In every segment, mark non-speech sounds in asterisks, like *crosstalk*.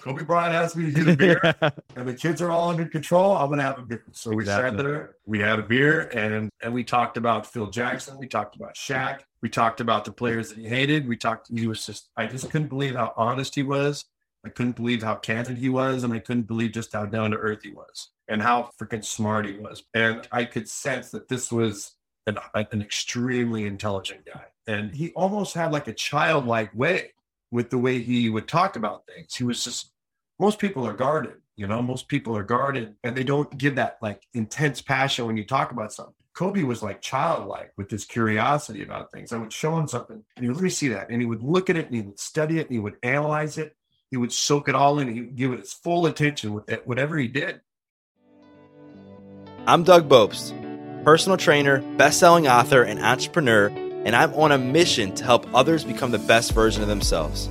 Kobe Bryant asked me to get a beer, *laughs* and the kids are all under control. I'm gonna have a beer. So we Exactly. sat there, we had a beer, and and we talked about Phil Jackson. We talked about Shaq. We talked about the players that he hated. We talked. He was just. I just couldn't believe how honest he was. I couldn't believe how candid he was, and I couldn't believe just how down to earth he was, and how freaking smart he was. And I could sense that this was an, an extremely intelligent guy, and he almost had like a childlike way with the way he would talk about things. He was just most people are guarded, you know, most people are guarded and they don't give that like intense passion when you talk about something. Kobe was like childlike with his curiosity about things. I would show him something and he would let me see that. And he would look at it and he would study it and he would analyze it. He would soak it all in. He would give it his full attention with it, whatever he did. I'm Doug Bopst, personal trainer, best-selling author, and entrepreneur, and I'm on a mission to help others become the best version of themselves.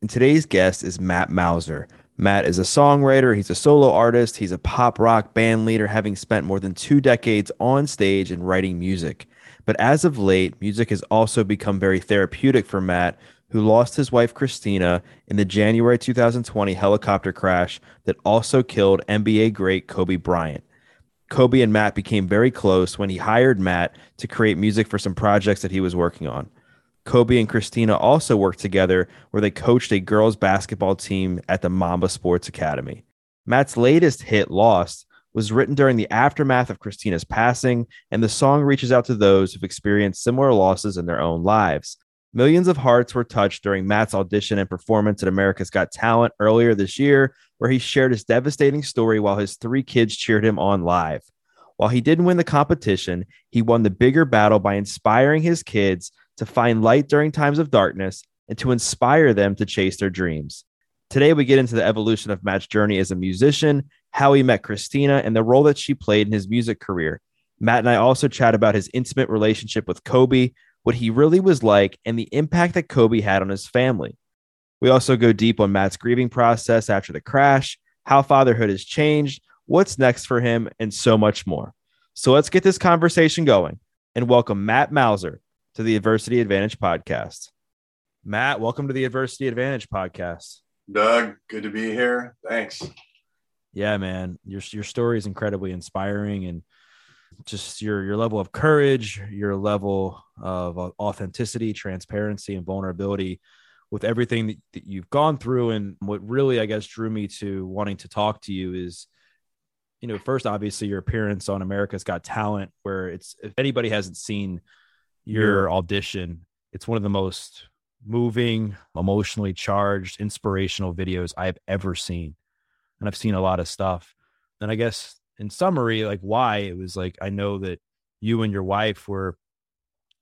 and today's guest is Matt Mauser. Matt is a songwriter, he's a solo artist, he's a pop rock band leader, having spent more than two decades on stage and writing music. But as of late, music has also become very therapeutic for Matt, who lost his wife Christina in the January 2020 helicopter crash that also killed NBA great Kobe Bryant. Kobe and Matt became very close when he hired Matt to create music for some projects that he was working on. Kobe and Christina also worked together where they coached a girls basketball team at the Mamba Sports Academy. Matt's latest hit, Lost, was written during the aftermath of Christina's passing, and the song reaches out to those who've experienced similar losses in their own lives. Millions of hearts were touched during Matt's audition and performance at America's Got Talent earlier this year, where he shared his devastating story while his three kids cheered him on live. While he didn't win the competition, he won the bigger battle by inspiring his kids to find light during times of darkness and to inspire them to chase their dreams. Today, we get into the evolution of Matt's journey as a musician, how he met Christina, and the role that she played in his music career. Matt and I also chat about his intimate relationship with Kobe, what he really was like, and the impact that Kobe had on his family. We also go deep on Matt's grieving process after the crash, how fatherhood has changed, what's next for him, and so much more. So let's get this conversation going and welcome Matt Mauser to the Adversity Advantage podcast. Matt, welcome to the Adversity Advantage podcast. Doug, good to be here. Thanks. Yeah, man, your your story is incredibly inspiring, and just your your level of courage, your level of authenticity, transparency, and vulnerability with everything that, that you've gone through. And what really, I guess, drew me to wanting to talk to you is, you know, first, obviously, your appearance on America's Got Talent, where it's if anybody hasn't seen your audition, it's one of the most moving, emotionally charged, inspirational videos I've ever seen. And I've seen a lot of stuff. And I guess in summary, like why it was like I know that you and your wife were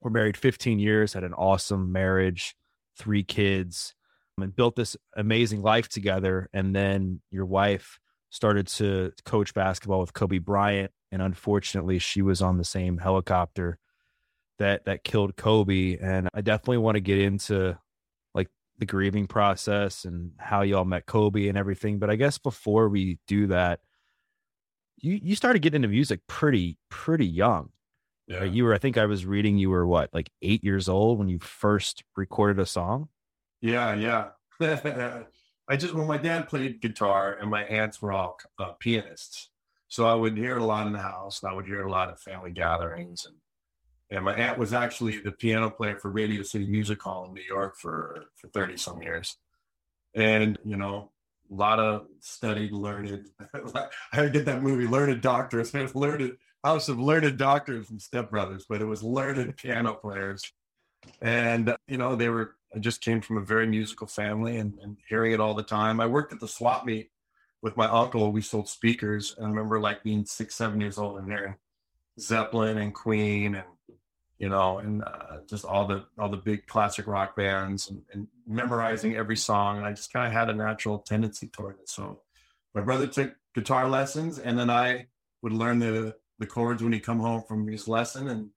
were married 15 years, had an awesome marriage, three kids, and built this amazing life together. And then your wife started to coach basketball with Kobe Bryant. And unfortunately, she was on the same helicopter that that killed Kobe. And I definitely want to get into like the grieving process and how y'all met Kobe and everything. But I guess before we do that, you you started getting into music pretty pretty young. Yeah. Like, you were, I think I was reading you were what, like eight years old when you first recorded a song. Yeah, yeah. *laughs* I just when my dad played guitar and my aunts were all uh, pianists, so I would hear it a lot in the house. And I would hear it a lot at family gatherings, and and my aunt was actually the piano player for Radio City Music Hall in New York for for thirty some years, and you know a lot of studied, learned. *laughs* I get that movie, Learned Doctors. Learned House of Learned Doctors and Step Brothers, but it was learned piano players, and you know they were I just came from a very musical family and, and hearing it all the time. I worked at the swap meet with my uncle. We sold speakers. And I remember like being six, seven years old and hearing Zeppelin and Queen and, you know, and uh, just all the, all the big classic rock bands and, and memorizing every song. And I just kind of had a natural tendency toward it. So my brother took guitar lessons, and then I would learn the the chords when he come home from his lesson, and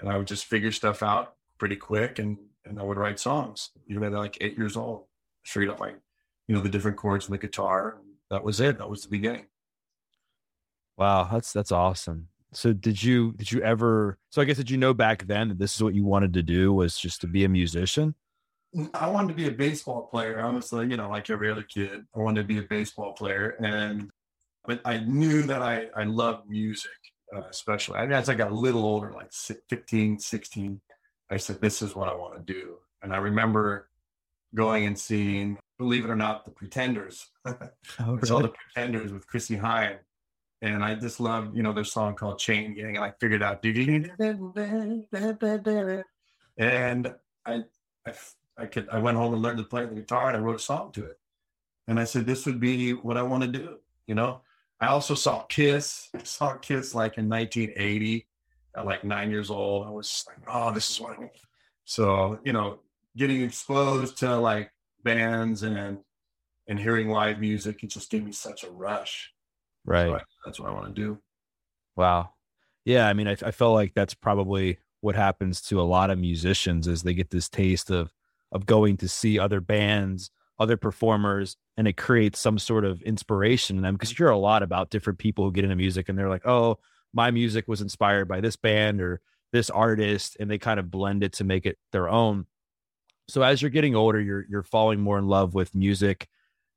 and I would just figure stuff out pretty quick, and and I would write songs even at like eight years old, straight up like you know the different chords on the guitar. That was it. That was the beginning. Wow, that's that's awesome. So did you did you ever so I guess did you know back then that this is what you wanted to do was just to be a musician? I wanted to be a baseball player. Honestly, you know, like every other kid, I wanted to be a baseball player, and but I knew that I I loved music, uh, especially. I mean, as I got a little older, like 15, 16, I said, "This is what I want to do." And I remember going and seeing, believe it or not, the Pretenders. *laughs* oh, really? all the Pretenders with Chrissie Hynde and I just love, you know, their song called Chain Gang, and I figured out, and I, I, I could, I went home and learned to play the guitar, and I wrote a song to it, and I said, this would be what I want to do, you know. I also saw Kiss, saw Kiss like in 1980, at like nine years old. I was like, oh, this is what I want. So, you know, getting exposed to like bands and and hearing live music, it just gave me such a rush. Right. So I, that's what I want to do. Wow. Yeah. I mean, I, I felt like that's probably what happens to a lot of musicians is they get this taste of of going to see other bands, other performers, and it creates some sort of inspiration in them because you hear a lot about different people who get into music and they're like, oh, my music was inspired by this band or this artist, and they kind of blend it to make it their own. So as you're getting older, you're you're falling more in love with music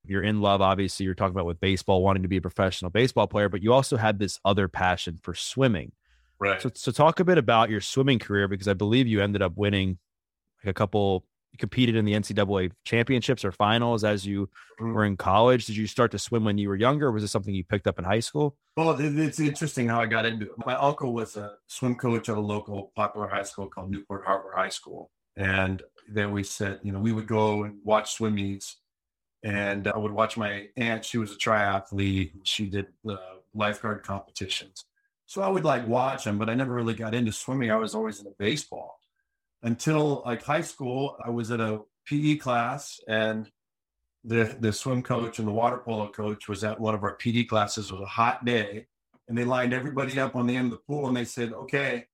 you're in love, obviously, you're talking about with baseball, wanting to be a professional baseball player, but you also had this other passion for swimming. Right. So, so talk a bit about your swimming career because I believe you ended up winning like a couple, you competed in the NCAA championships or finals as you mm-hmm. were in college. Did you start to swim when you were younger? was it something you picked up in high school? Well, it's interesting how I got into it. My uncle was a swim coach at a local popular high school called Newport Harbor High School. And then we said, you know, we would go and watch swim meets and I would watch my aunt. She was a triathlete. She did uh, lifeguard competitions. So I would like watch them, but I never really got into swimming. I was always into baseball until like high school. I was at a PE class and the, the swim coach and the water polo coach was at one of our PE classes. It was a hot day and they lined everybody up on the end of the pool and they said, okay,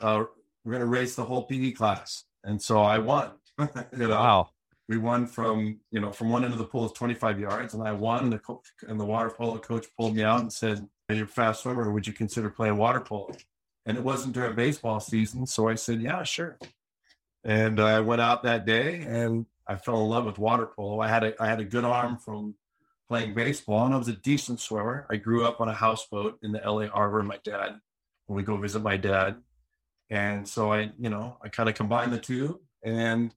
uh, we're going to race the whole PE class. And so I won. *laughs* you know? Wow we won from you know from one end of the pool is 25 yards and i won. The coach and the water polo coach pulled me out and said you're a fast swimmer. Would you consider playing water polo? And it wasn't during baseball season so i said yeah sure. And i went out that day and i fell in love with water polo. I had a i had a good arm from playing baseball and i was a decent swimmer. I grew up on a houseboat in the la harbor my dad when we go visit my dad. And so i you know i kind of combined the two and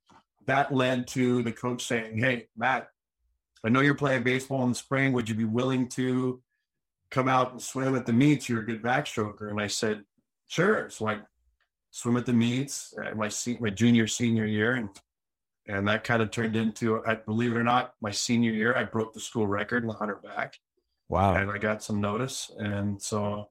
that led to the coach saying, Hey, Matt, I know you're playing baseball in the spring. Would you be willing to come out and swim at the meets? You're a good backstroker. And I said, Sure. So I swim at the meets uh, my my junior senior year, and and that kind of turned into, I believe it or not, my senior year, I broke the school record in the hundred back. Wow! And I got some notice, and so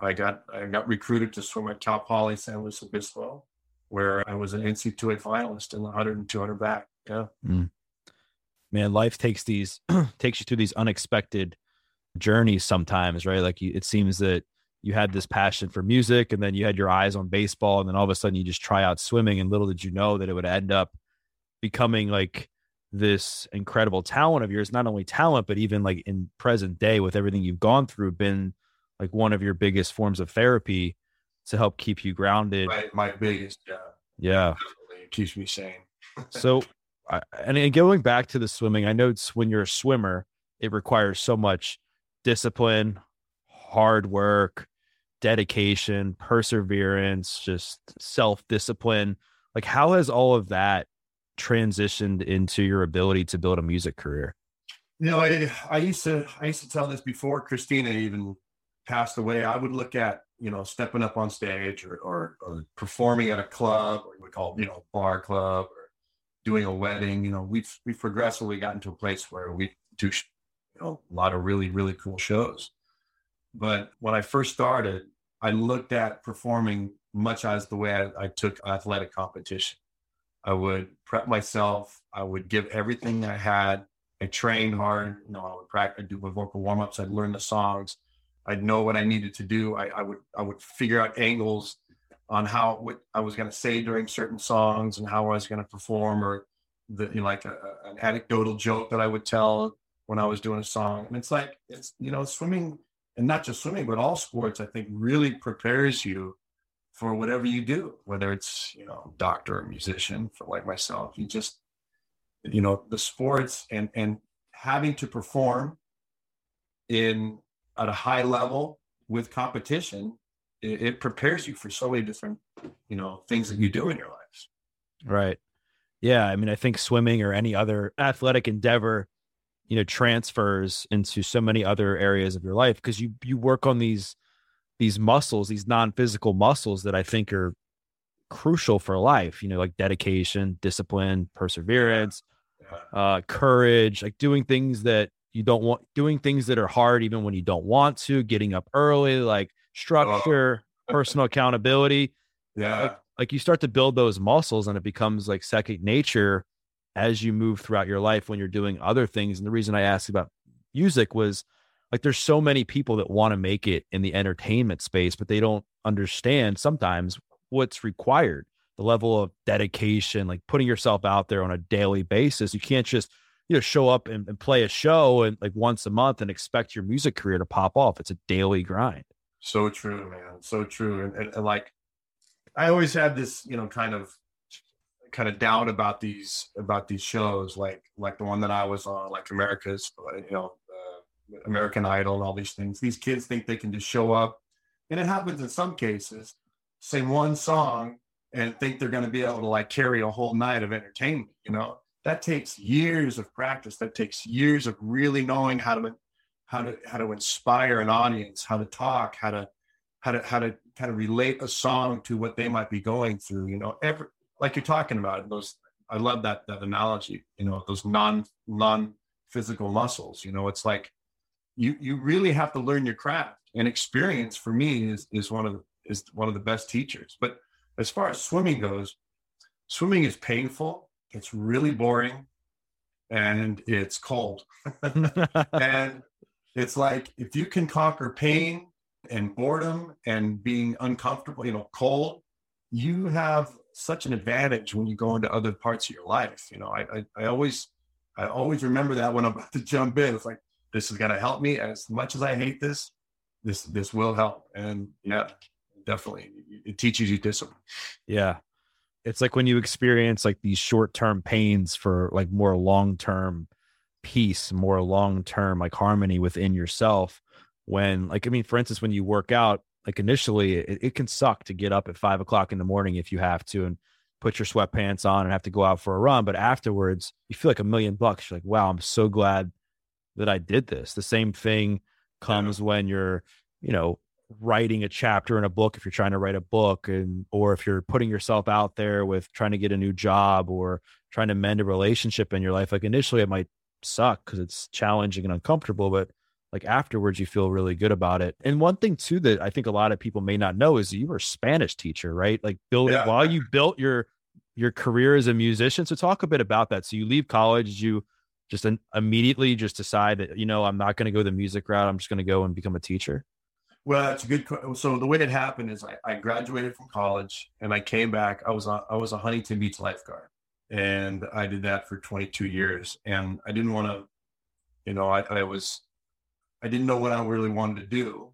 I got I got recruited to swim at Cal Poly San Luis Obispo, where I was an NCAA finalist in the 100 and 200 back. Yeah. Mm. Man, life takes these *clears throat* takes you through these unexpected journeys sometimes, right? Like you, it seems that you had this passion for music and then you had your eyes on baseball and then all of a sudden you just try out swimming and little did you know that it would end up becoming like this incredible talent of yours not only talent but even like in present day with everything you've gone through been like one of your biggest forms of therapy to help keep you grounded. Right, my biggest, yeah, yeah, it keeps me sane. *laughs* so, and, and going back to the swimming, I know it's when you're a swimmer, it requires so much discipline, hard work, dedication, perseverance, just self discipline. Like, how has all of that transitioned into your ability to build a music career? You know, I, I used to I used to tell this before Christina even passed away. I would look at you know, stepping up on stage or, or, or performing at a club, or we call, you know, bar club or doing a wedding, you know, we've, we've progressively gotten to a place where we do, you know, a lot of really, really cool shows. But when I first started, I looked at performing much as the way I, I took athletic competition. I would prep myself. I would give everything I had I trained hard. You know, I would practice, I'd do my vocal warm ups. I'd learn the songs. I'd know what I needed to do. I, I would I would figure out angles on how what I was going to say during certain songs and how I was going to perform, or the you know, like a, an anecdotal joke that I would tell when I was doing a song. And it's like it's you know swimming and not just swimming, but all sports. I think really prepares you for whatever you do, whether it's, you know, doctor or musician for like myself, you just, you know, the sports and, and having to perform in at a high level with competition, it, it prepares you for so many different, you know, things that you do in your lives. Right. Yeah. I mean, I think swimming or any other athletic endeavor, you know, transfers into so many other areas of your life because you you work on these these muscles, these non-physical muscles that I think are crucial for life, you know, like dedication, discipline, perseverance, uh, courage, like doing things that you don't want, doing things that are hard even when you don't want to, getting up early, like structure, oh. personal accountability. Yeah. Like, like you start to build those muscles and it becomes like second nature as you move throughout your life when you're doing other things. And the reason I asked about music was like there's so many people that want to make it in the entertainment space, but they don't understand sometimes what's required, the level of dedication, like putting yourself out there on a daily basis. You can't just, you know, show up and, and play a show and like once a month and expect your music career to pop off. It's a daily grind. So true, man. So true. And, and, and like, I always had this, you know, kind of kind of doubt about these about these shows like like the one that I was on like America's you know uh, American Idol and all these things. These kids think they can just show up, and it happens in some cases, sing one song and think they're going to be able to like carry a whole night of entertainment. You know, that takes years of practice. That takes years of really knowing how to how to how to inspire an audience, how to talk, how to how to how to kind of relate a song to what they might be going through. You know, every like you're talking about those. I love that that analogy. You know, those non non physical muscles. You know, it's like you you really have to learn your craft and experience for me is is one of the is one of the best teachers but as far as swimming goes swimming is painful it's really boring and it's cold *laughs* and it's like if you can conquer pain and boredom and being uncomfortable you know cold you have such an advantage when you go into other parts of your life you know i i, I always i always remember that when i'm about to jump in it's like this is going to help me as much as I hate this. This this will help, and yeah, definitely, it teaches you discipline. Yeah, it's like when you experience like these short term pains for like more long term peace, more long term like harmony within yourself. When like I mean, for instance, when you work out, like initially it, it can suck to get up at five o'clock in the morning if you have to and put your sweatpants on and have to go out for a run. But afterwards, you feel like a million bucks. You're like, wow, I'm so glad that I did this. The same thing comes yeah. when you're, you know, writing a chapter in a book if you're trying to write a book and or if you're putting yourself out there with trying to get a new job or trying to mend a relationship in your life like initially it might suck because it's challenging and uncomfortable but like afterwards you feel really good about it. And one thing too that i think a lot of people may not know is you were a spanish teacher right? Like building yeah. while you built your your career as a musician so talk a bit about that. So you leave college you just immediately just decide that you know i'm not going to go the music route i'm just going to go and become a teacher well that's a good so the way it happened is I, I, graduated from college and i came back i was a, i was a huntington beach lifeguard. And i did that for 22 years and i didn't want to you know I, I was i didn't know what i really wanted to do.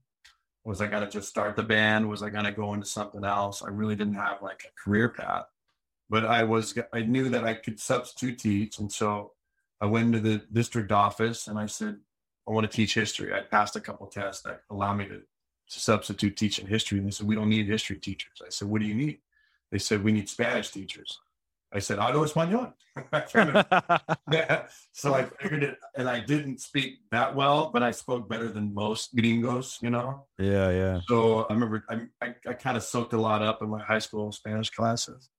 Was i to just start the band? Was i going to go into something else? I really didn't have like a career path. But i was i knew that i could substitute teach and so I went into the district office and I said, I want to teach history. I passed a couple tests that allow me to, to substitute teach in history. And they said, We don't need history teachers. I said, What do you need? They said, We need Spanish teachers. I said, Hablo español. *laughs* so I figured it, and I didn't speak that well, but I spoke better than most gringos, you know? Yeah, yeah. So I remember I, I, I kind of soaked a lot up in my high school Spanish classes.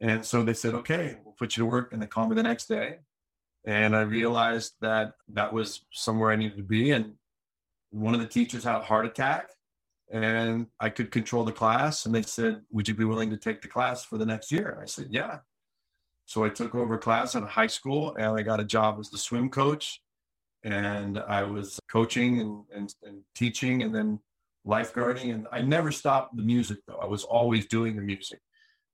And so they said, okay, we'll put you to work. And they called me the next day. And I realized that that was somewhere I needed to be. And one of the teachers had a heart attack and I could control the class. And they said, Would you be willing to take the class for the next year? I said, Yeah. So I took over class at a high school and I got a job as the swim coach. And I was coaching and, and, and teaching and then lifeguarding. And I never stopped the music though. I was always doing the music.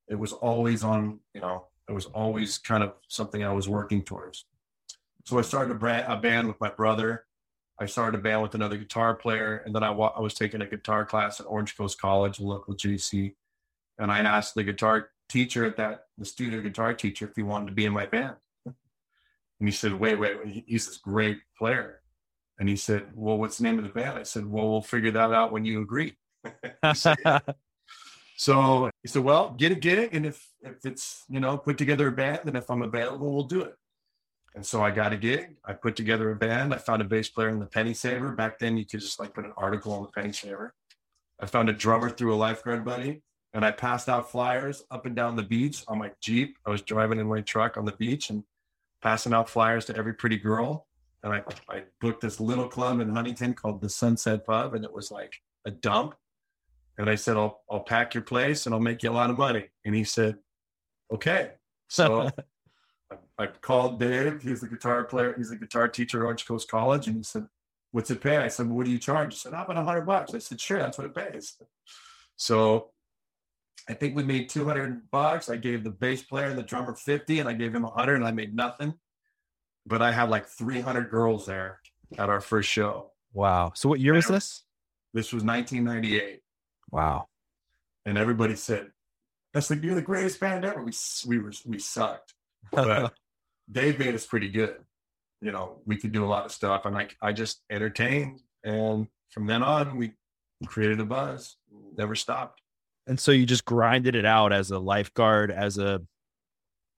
It was always on, you know, it was always kind of something I was working towards. So I started a, brand, a band with my brother. I started a band with another guitar player. And then I, wa- I was taking a guitar class at Orange Coast College, local JC. And I asked the guitar teacher at that, the studio guitar teacher, if he wanted to be in my band. And he said, wait, wait, he's this great player. And he said, well, what's the name of the band? I said, well, we'll figure that out when you agree. *laughs* so he said, well, get it, get it. And if, if it's, you know, put together a band, and if I'm available, we'll do it. And so I got a gig. I put together a band. I found a bass player in the Penny Saver. Back then, you could just like put an article on the Penny Saver. I found a drummer through a lifeguard buddy and I passed out flyers up and down the beach on my Jeep. I was driving in my truck on the beach and passing out flyers to every pretty girl. And I, I booked this little club in Huntington called the Sunset Pub, and it was like a dump. And I said, I'll, I'll pack your place and I'll make you a lot of money. And he said, okay. *laughs* So I, called Dave. He's the guitar player. He's a guitar teacher at Orange Coast College. And he said, what's it pay? I said, what do you charge? He said, how about a hundred bucks? I said, sure, that's what it pays. So I think we made 200 bucks. I gave the bass player and the drummer 50 and I gave him 100 and I made nothing. But I had like 300 girls there at our first show. Wow. So what year was this? This was 1998. Wow. And everybody said, that's like, you're the greatest band ever. We, we were, we sucked, but *laughs* Dave made us pretty good. You know, we could do a lot of stuff and I, I just entertained. And from then on, we created a buzz, never stopped. And so you just grinded it out as a lifeguard, as a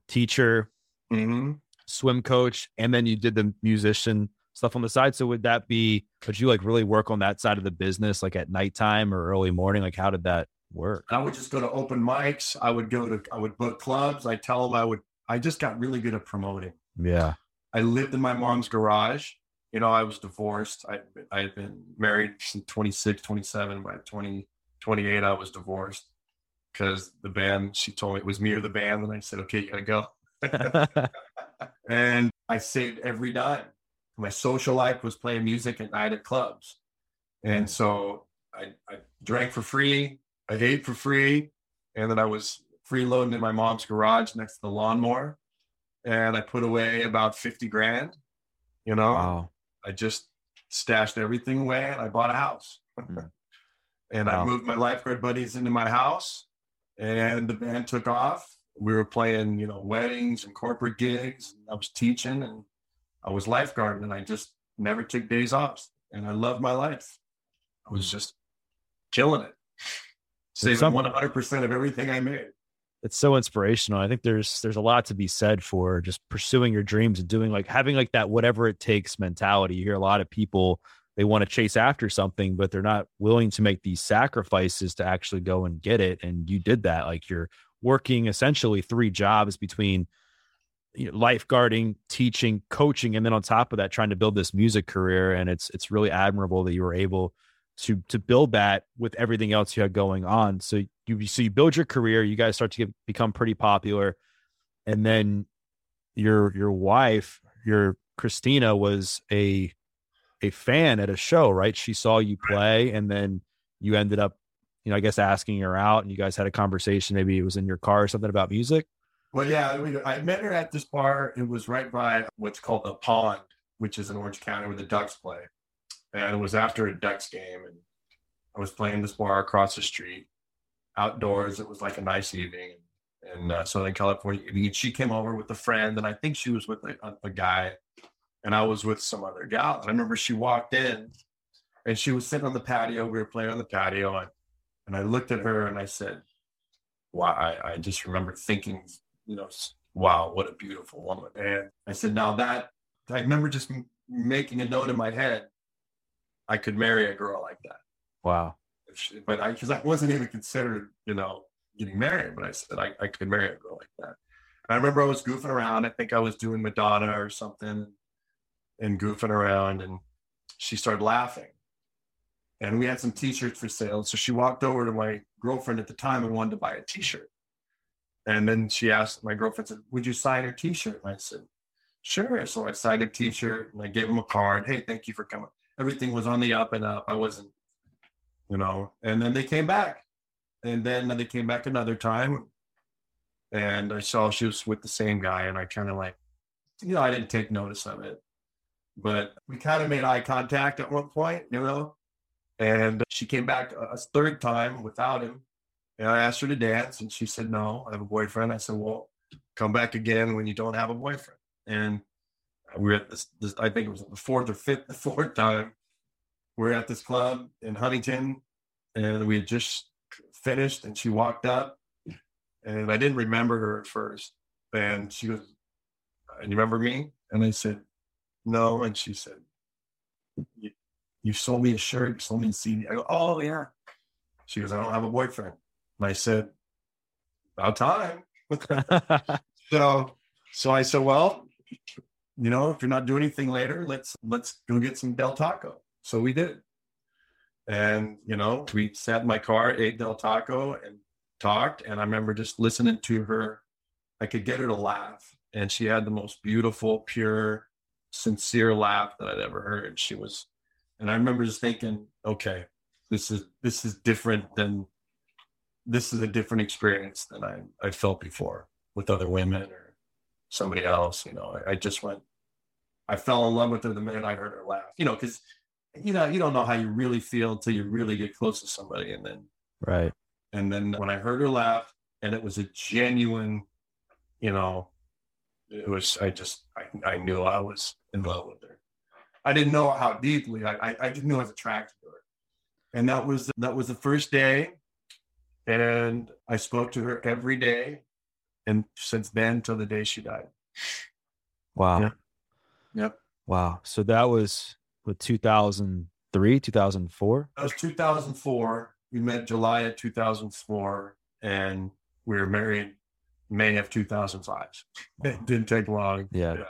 teacher, mm-hmm. swim coach, and then you did the musician stuff on the side. So would that be, would you like really work on that side of the business, like at nighttime or early morning? Like, how did that work? I would just go to open mics. I would go to, I would book clubs. I tell them I would, I just got really good at promoting. Yeah. I lived in my mom's garage. You know, I was divorced. I I had been married since 26, 27. By 20, 28, I was divorced because the band, she told me it was me or the band. And I said, okay, you gotta go. *laughs* and I saved every dime. My social life was playing music at night at clubs. And mm. so I, I drank for free. I ate for free. And then I was freeloading in my mom's garage next to the lawnmower. And I put away about 50 grand. You know, wow. I just stashed everything away and I bought a house. Mm. *laughs* And wow. I moved my lifeguard buddies into my house and the band took off. We were playing, you know, weddings and corporate gigs. I was teaching and I was lifeguarding and I just never took days off. And I loved my life. I was just killing it. Saving one hundred percent of everything I made. It's so inspirational. I think there's there's a lot to be said for just pursuing your dreams and doing like having like that whatever it takes mentality. You hear a lot of people they want to chase after something, but they're not willing to make these sacrifices to actually go and get it. And you did that. Like you're working essentially three jobs between you know, lifeguarding, teaching, coaching, and then on top of that, trying to build this music career. And it's it's really admirable that you were able to to build that with everything else you had going on. So you so you build your career, you guys start to get, become pretty popular, and then your your wife, your Christina, was a a fan at a show, right? She saw you play and then you ended up, you know, I guess asking her out and you guys had a conversation. Maybe it was in your car or something about music. Well, yeah, I met her at this bar. It was right by what's called the Pond, which is in Orange County where the Ducks play. And it was after a Ducks game. And I was playing this bar across the street outdoors. It was like a nice evening in uh, Southern California. And she came over with a friend, and I think she was with a, a guy and I was with some other gal. I remember she walked in and she was sitting on the patio. We were playing on the patio. And, and I looked at her and I said, wow, I, I just remember thinking, you know, wow, what a beautiful woman. And I said, now that I remember just making a note in my head, I could marry a girl like that. Wow. She, but I, cause I wasn't even considered, you know, getting married, but I said I, I could marry a girl like that. And I remember I was goofing around. I think I was doing Madonna or something and goofing around and she started laughing and we had some t-shirts for sale so she walked over to my girlfriend at the time and wanted to buy a t-shirt And then she asked my girlfriend said, "Would you sign her T-shirt?" And I said, "Sure." So I signed a T-shirt and I gave him a card. Hey, thank you for coming. Everything was on the up and up. I wasn't, you know. And then they came back, and then they came back another time, and I saw she was with the same guy, and I kind of like, you know, I didn't take notice of it, but we kind of made eye contact at one point, you know. And she came back a third time without him. And I asked her to dance, and she said, No, I have a boyfriend. I said, Well, come back again when you don't have a boyfriend. And we are at this, this I think it was the fourth or fifth, *laughs* the fourth time. We we're at this club in Huntington, and we had just finished, and she walked up, and I didn't remember her at first. And she goes, And you remember me? And I said, No. And she said, you sold me a shirt, you sold me a CD. I go, oh yeah. She goes, I don't have a boyfriend. And I said, about time. *laughs* so, so I said, well, you know, if you're not doing anything later, let's let's go get some Del Taco. So we did. And you know, we sat in my car, ate Del Taco, and talked. And I remember just listening to her. I could get her to laugh, and she had the most beautiful, pure, sincere laugh that I'd ever heard. She was and I remember just thinking, okay, this is this is different than this is a different experience than I I felt before with other women or somebody else. You know, I, I just went. I fell in love with her the minute I heard her laugh. You know, because you know you don't know how you really feel until you really get close to somebody, and then right. And then when I heard her laugh, and it was a genuine, you know, it was. I just I, I knew I was in love with her. I didn't know how deeply. I, I, I just knew I was attracted to her. And that was that was the first day. And I spoke to her every day. And since then till the day she died. Wow. Yeah. Yep. Wow. So that was with 2003, 2004? That was 2004. We met July of 2004 and we were married May of 2005. It *laughs* didn't take long. Yeah. yeah.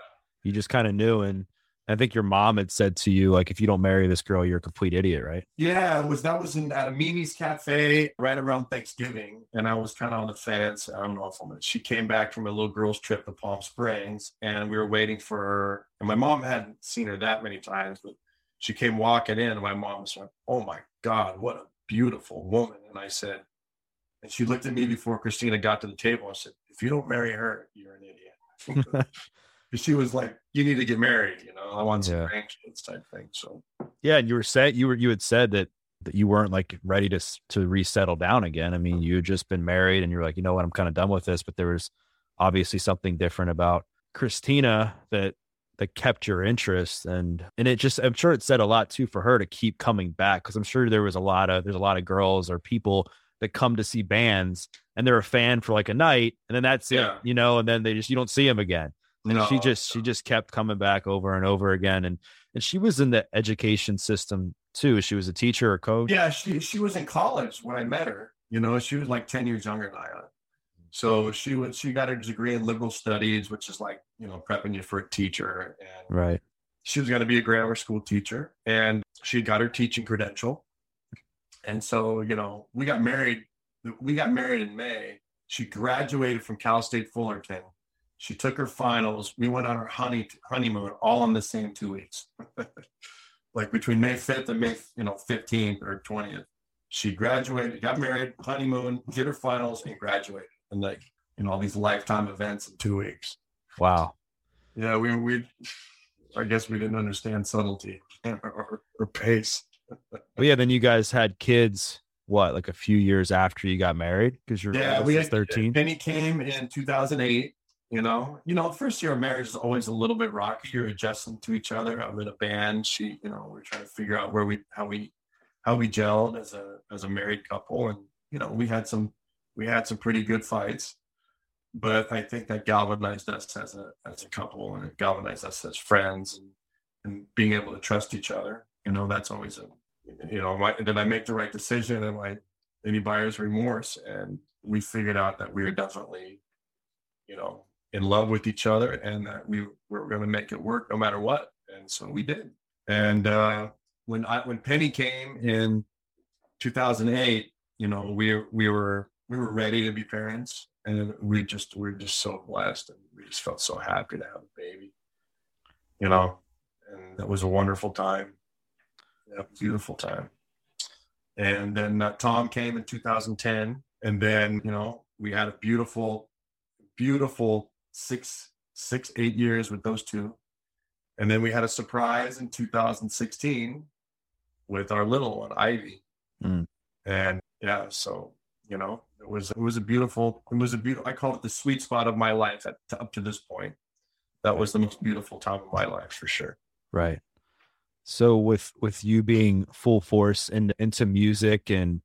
You just kind of knew. And I think your mom had said to you, like, if you don't marry this girl, you're a complete idiot, right? Yeah, it was that was in at a Mimi's Cafe right around Thanksgiving, and I was kind of on the fence. I don't know if I'm. She came back from a little girl's trip to Palm Springs, and we were waiting for her. And my mom hadn't seen her that many times, but she came walking in, and my mom was like, "Oh my God, what a beautiful woman!" And I said, and she looked at me before Christina got to the table and said, "If you don't marry her, you're an idiot." *laughs* *laughs* she was like, "You need to get married," you know. I want some yeah. grandkids type thing. So yeah, and you were saying you were you had said that that you weren't like ready to to resettle down again. I mean, you had just been married, and you're like, you know what, I'm kind of done with this. But there was obviously something different about Christina that that kept your interest, and and it just I'm sure it said a lot too for her to keep coming back because I'm sure there was a lot of there's a lot of girls or people that come to see bands and they're a fan for like a night and then that's yeah. it, you know, and then they just you don't see them again and no, she just she just kept coming back over and over again. And and she was in the education system too. She was a teacher or coach. Yeah she she was in college when i met her. You know she was like 10 years younger than i am. So she was she got her degree in liberal studies which is like you know prepping you for a teacher. And right. she was going to be a grammar school teacher and she got her teaching credential. And so you know we got married we got married in may. She graduated from cal state fullerton she took her finals. We went on our honey honeymoon all in the same two weeks, *laughs* like between May 5th and May, you know, 15th or 20th. She graduated, got married, honeymoon, did her finals, and graduated. And like, you know, all these lifetime events in two weeks. Wow. Yeah, we we I guess we didn't understand subtlety *laughs* or, or pace. well, yeah, then you guys had kids what like a few years after you got married because you're yeah we had 13 penny came in 2008 you know, you know, first year of marriage is always a little bit rocky. You're adjusting to each other. I'm in a band. She, you know, we're trying to figure out where we, how we, how we gelled as a as a married couple, and you know, we had some, we had some pretty good fights, but I think that galvanized us as a as a couple, and it galvanized us as friends, and and being able to trust each other. You know, that's always a, you know, my, did I make the right decision? And like any buyer's remorse? And we figured out that we were definitely, you know, in love with each other and that we were going to make it work no matter what. And so we did. And uh, when I when Penny came in 2008, you know, we we were we were ready to be parents, and we just we are just so blessed, and we just felt so happy to have a baby. You know, and that was a wonderful time. Yeah, beautiful time. And then uh, Tom came in 2010, and then you know we had a beautiful, beautiful six six eight years with those two, and then we had a surprise in 2016 with our little one Ivy, mm. and yeah, so you know it was it was a beautiful it was a beautiful I call it the sweet spot of my life at, to, up to this point. That was the most beautiful time of my life for sure. Right. So with with you being full force and into music and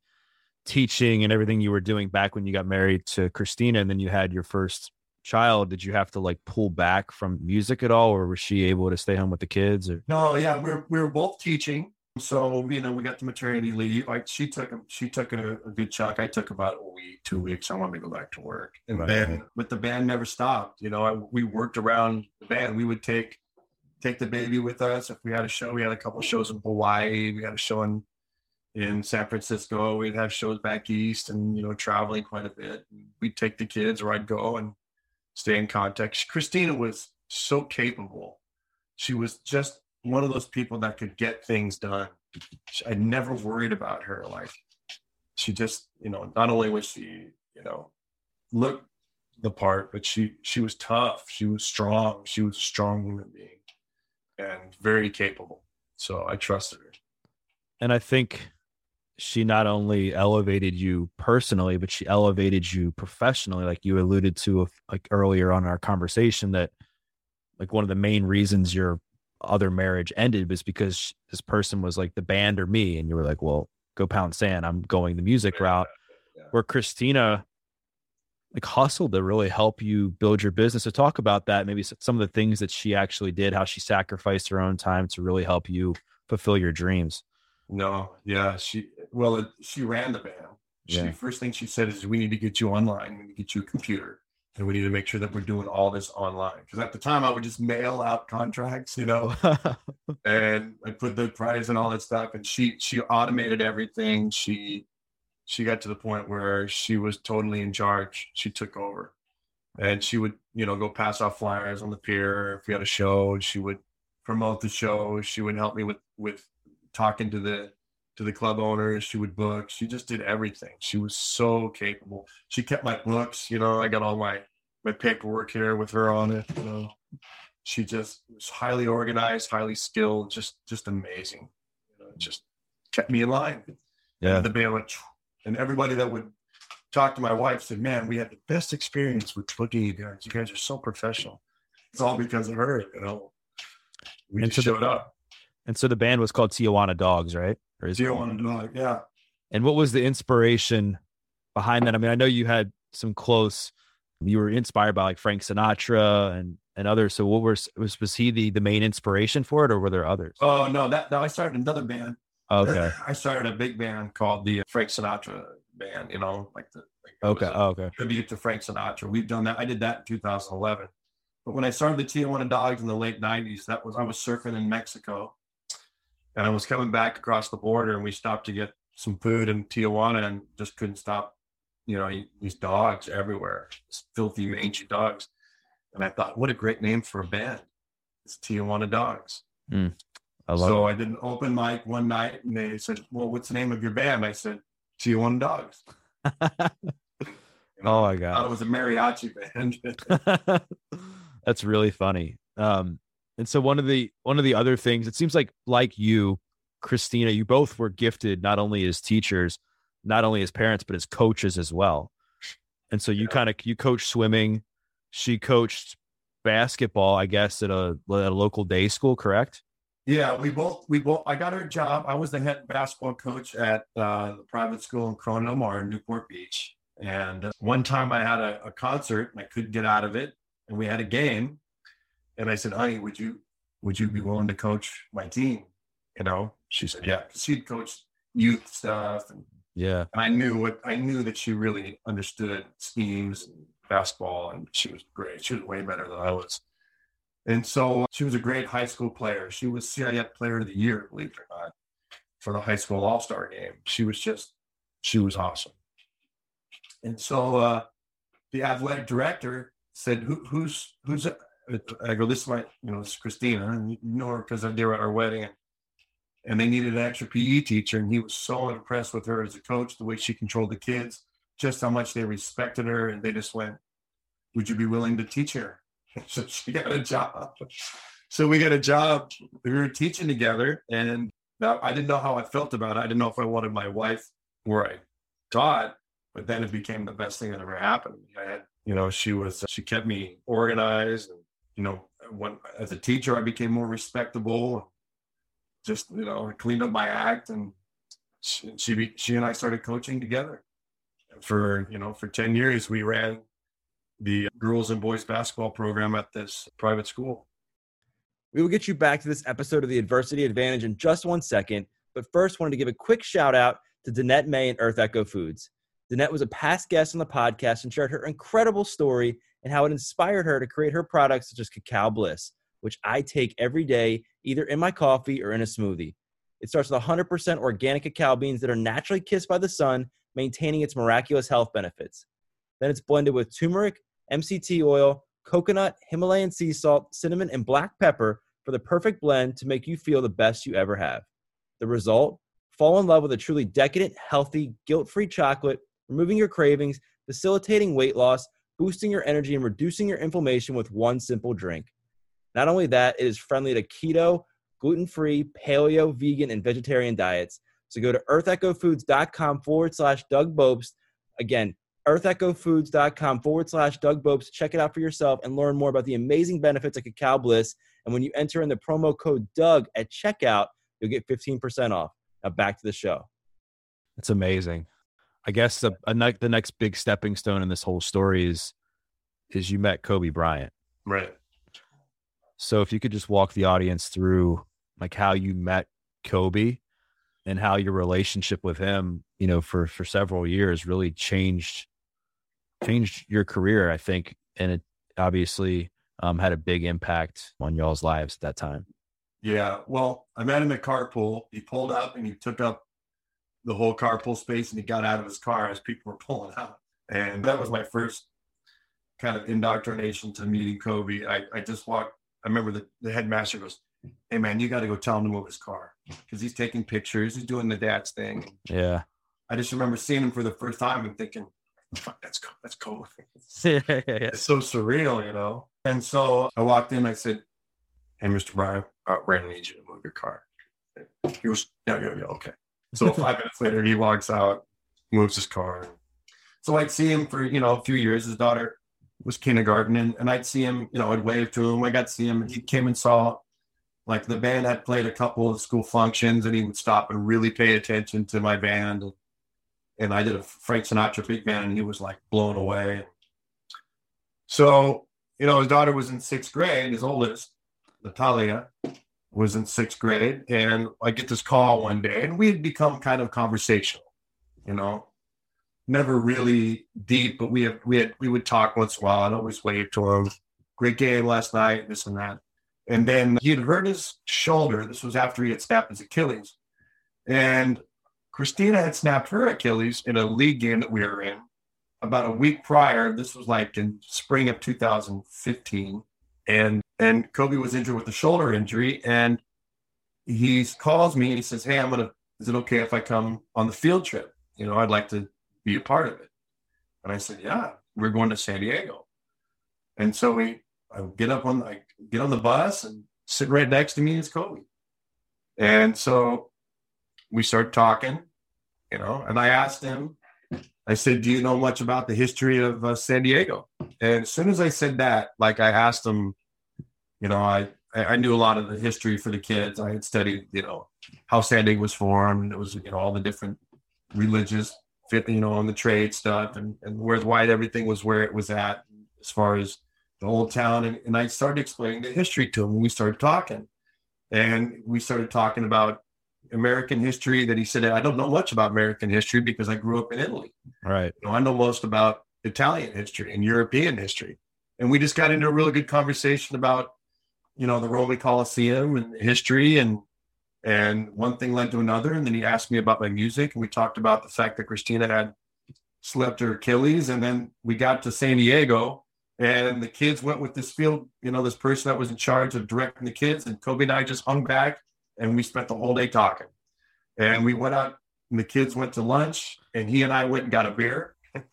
teaching and everything you were doing back when you got married to Christina and then you had your first child, did you have to like pull back from music at all, or was she able to stay home with the kids? Or no, yeah, we are we were both teaching, so you know we got the maternity leave. Like she took she took a, a good chunk. I took about a week, two weeks. I wanted to go back to work, and right. then but the band never stopped. You know, I, we worked around the band. We would take take the baby with us if we had a show. We had a couple shows in Hawaii. We had a show in in San Francisco. We'd have shows back east, and you know, traveling quite a bit. We'd take the kids, or I'd go and stay in contact. Christina was so capable. She was just one of those people that could get things done. I never worried about her. Like she just, you know, not only was she, you know, look the part, but she she was tough. She was strong. She was a strong human being and very capable. So I trusted her. And I think she not only elevated you personally, but she elevated you professionally. Like you alluded to, like earlier on our conversation, that like one of the main reasons your other marriage ended was because this person was like the band or me, and you were like, "Well, go pound sand. I'm going the music route." Yeah. Where Christina like hustled to really help you build your business. To so talk about that, maybe some of the things that she actually did, how she sacrificed her own time to really help you fulfill your dreams. No, yeah, she well, it, she ran the band. She yeah. first thing she said is, "We need to get you online. We need to get you a computer, and we need to make sure that we're doing all this online." Because at the time, I would just mail out contracts, you know, *laughs* and I put the price and all that stuff. And she she automated everything. She she got to the point where she was totally in charge. She took over, and she would you know go pass off flyers on the pier if we had a show. She would promote the show. She would help me with with talking to the to the club owners. She would book. She just did everything. She was so capable. She kept my books. You know, I got all my my paperwork here with her on it. You know, she just was highly organized, highly skilled, just just amazing. You know, just kept me in line. Yeah, the band and everybody that would talk to my wife said, "Man, we had the best experience with booking you guys. You guys are so professional. It's all because of her." You know, we and just showed the, up. And so the band was called Tijuana Dogs, right? Or is Tijuana Dog, yeah. And what was the inspiration behind that? I mean, I know you had some close. You were inspired by like Frank Sinatra and and others. So what was was was he the the main inspiration for it, or were there others? Oh no, that no, I started another band. Okay. *laughs* I started a big band called the Frank Sinatra band. You know, like the like okay, oh, okay. Tribute to Frank Sinatra. We've done that. I did that in 2011. But when I started the Tijuana Dogs in the late 90s, that was I was surfing in Mexico and I was coming back across the border, and we stopped to get some food in Tijuana, and just couldn't stop. You know, these dogs everywhere, filthy, mangy dogs. And I thought, what a great name for a band! It's Tijuana Dogs. Mm, I so it. I did an open mic one night, and they said, "Well, what's the name of your band?" I said, Tijuana Dogs. *laughs* oh my god! Thought it was a mariachi band. *laughs* That's really funny. Um, and so one of the one of the other things, it seems like like you, Christina, you both were gifted not only as teachers, not only as parents, but as coaches as well. And so you yeah. kind of you coached swimming, she coached basketball, I guess, at a at a local day school, correct? Yeah, we both we both. I got her a job. I was the head basketball coach at uh, the private school in Corona Mar in Newport Beach. And one time I had a, a concert and I couldn't get out of it, and we had a game, and I said, honey, would you would you be willing to coach my team? You know, she said, yeah. She'd coached youth stuff. And, yeah. And I knew what I knew that she really understood schemes and basketball and she was great. She was way better than I was. And so she was a great high school player. She was CIF player of the year, believe it or not, for the high school all-star game. She was just, she was awesome. And so uh, the athletic director said, Who, "Who's who's?" I go, "This is my, you know, it's Christina, and you know her because they were at our wedding." And they needed an extra PE teacher, and he was so impressed with her as a coach, the way she controlled the kids, just how much they respected her, and they just went, "Would you be willing to teach her?" *laughs* So she got a job. So we got a job. We were teaching together, and I didn't know how I felt about it. I didn't know if I wanted my wife where I taught, but then it became the best thing that ever happened. I had, you know, she was, uh, she kept me organized, you know, when as a teacher, I became more respectable. Just you know, I cleaned up my act, and she, she, she and I started coaching together. For you know, for ten years, we ran the girls and boys basketball program at this private school. We will get you back to this episode of the Adversity Advantage in just one second, but first wanted to give a quick shout out to Danette May and Earth Echo Foods. Danette was a past guest on the podcast and shared her incredible story and how it inspired her to create her products such as Cacao Bliss, which I take every day, either in my coffee or in a smoothie. It starts with 100% organic cacao beans that are naturally kissed by the sun, maintaining its miraculous health benefits. Then it's blended with turmeric, MCT oil, coconut, Himalayan sea salt, cinnamon, and black pepper for the perfect blend to make you feel the best you ever have. The result? Fall in love with a truly decadent, healthy, guilt free chocolate, removing your cravings, facilitating weight loss, boosting your energy, and reducing your inflammation with one simple drink. Not only that, it is friendly to keto, gluten free, paleo, vegan, and vegetarian diets. So go to earthechofoods.com forward slash Doug Bopst. Again, earthechofoods.com forward slash Doug Bopst. Check it out for yourself and learn more about the amazing benefits of Cacao Bliss. And when you enter in the promo code Doug at checkout, you'll get 15% off. Now back to the show. That's amazing. I guess a ne- the next big stepping stone in this whole story is is you met Kobe Bryant. Right. So if you could just walk the audience through like how you met Kobe and how your relationship with him, you know, for for several years really changed changed your career, I think, and it obviously um, had a big impact on y'all's lives at that time. Yeah. Well, I met him at carpool. He pulled up and he took up the whole carpool space and he got out of his car as people were pulling out. And that was my first kind of indoctrination to meeting Kobe. I, I just walked, I remember the, the headmaster goes, Hey man, you got to go tell him to move his car because he's taking pictures. He's doing the dad's thing. Yeah. I just remember seeing him for the first time and thinking, fuck, that's cool. That's cool. *laughs* yeah, yeah, yeah. It's so surreal, you know? And so I walked in, I said, Hey, Mr. Bryan, uh, Brandon needs you to move your car. He was, yeah, yeah, yeah, okay. So five minutes later, he walks out, moves his car. So I'd see him for, you know, a few years. His daughter was kindergarten and, and I'd see him, you know, I'd wave to him. I got to see him. He came and saw, like, the band had played a couple of school functions and he would stop and really pay attention to my band. And, I did a Frank Sinatra big band and he was like blown away. So, you know, his daughter was in sixth grade, his oldest, Natalia, was in sixth grade. And I get this call one day and we had become kind of conversational, you know, never really deep, but we have, we had, we would talk once in a while. I'd always wave to him. Great game last night, this and that. And then he had hurt his shoulder. This was after he had snapped his Achilles. And Christina had snapped her Achilles in a league game that we were in about a week prior. This was like in spring of 2015. And and Kobe was injured with a shoulder injury. And he calls me and he says, Hey, I'm gonna is it okay if I come on the field trip? You know, I'd like to be a part of it. And I said, Yeah, we're going to San Diego. And so we I get up on I get on the bus and sit right next to me is Kobe. And so we start talking, you know, and I asked him, I said, Do you know much about the history of uh, San Diego? And as soon as I said that, like I asked him, you know, I, I knew a lot of the history for the kids. I had studied, you know, how San Diego was formed. It was, you know, all the different religious fit, you know, on the trade stuff and, and where why everything was where it was at as far as the old town. And, and I started explaining the history to him and we started talking. And we started talking about American history that he said, I don't know much about American history because I grew up in Italy. Right. You know, I know most about Italian history and European history. And we just got into a really good conversation about, you know, the Roman Colosseum and history and and one thing led to another. And then he asked me about my music and we talked about the fact that Christina had slept her Achilles, and then we got to San Diego, and the kids went with this field, you know, this person that was in charge of directing the kids, and Kobe and I just hung back, and we spent the whole day talking, and we went out, and the kids went to lunch, and he and I went and got a beer. *laughs*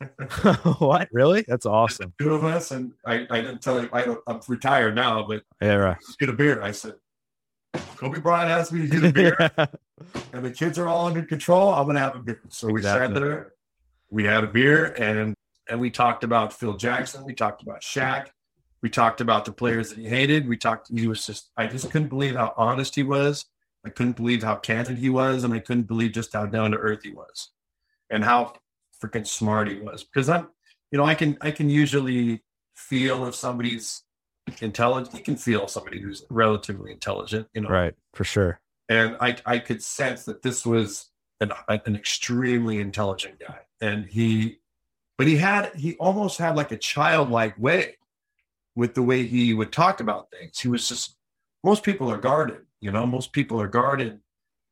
*laughs* what really? That's awesome. Two of us, and I, I didn't tell him I, I'm retired now, but Yeah, right. get a beer. I said, Kobe Bryant asked me to get a beer. *laughs* and the kids are all under control, I'm gonna have a beer. So we sat there, we had a beer, and and we talked about Phil Jackson, we talked about Shaq, we talked about the players that he hated. We talked. He was just, I just couldn't believe how honest he was. I couldn't believe how candid he was, and I couldn't believe just how down to earth he was, and how freaking smart he was. Because I'm, you know, I can I can usually feel if somebody's intelligent. You can feel somebody who's relatively intelligent, you know, right, for sure. and I I could sense that this was an an extremely intelligent guy, and he, but he had he almost had like a childlike way with the way he would talk about things. He was just most people are guarded, you know, most people are guarded,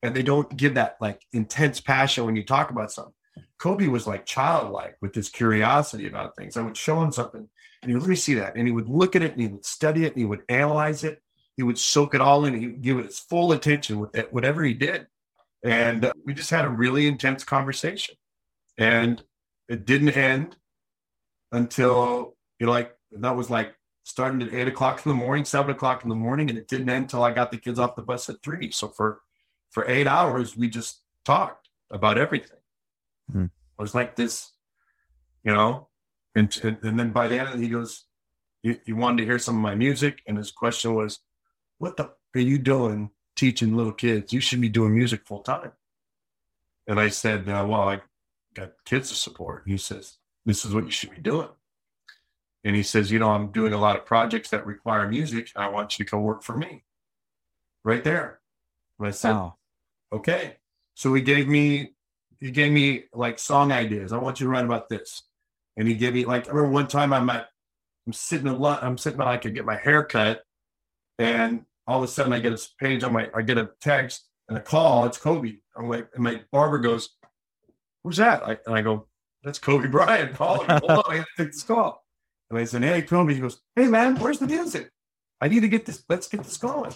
and they don't give that like intense passion when you talk about something. Kobe was like childlike with his curiosity about things. I would show him something, and he would let me see that, and he would look at it, and he would study it, and he would analyze it, he would soak it all in. He would give it his full attention with it, whatever he did. And uh, we just had a really intense conversation. And it didn't end until, you know, like that was like starting at eight o'clock in the morning, seven o'clock in the morning. And it didn't end until I got the kids off the bus at three. So for, for eight hours, we just talked about everything. Hmm. It was like this, you know, and, and, then by the end, he goes, you, you wanted to hear some of my music. And his question was, what the are you doing teaching little kids? You should be doing music full time. And I said, uh, well, I got kids to support. He says, this is what you should be doing. And he says, you know, I'm doing a lot of projects that require music. I want you to come work for me right there. And I said, Wow. okay. So he gave me, he gave me like song ideas. I want you to write about this. And he gave me like, I remember one time I'm at, I'm sitting a lot, I'm sitting, I could get my hair cut. And all of a sudden I get a page on my, I get a text and a call. It's Kobe. I'm like, and my barber goes, who's that? I, and I go, that's Kobe Bryant calling. me. Hold on, I gotta take this call. And I said, hey, Kobe. He goes, hey, man, where's the music? I need to get this, let's get this going.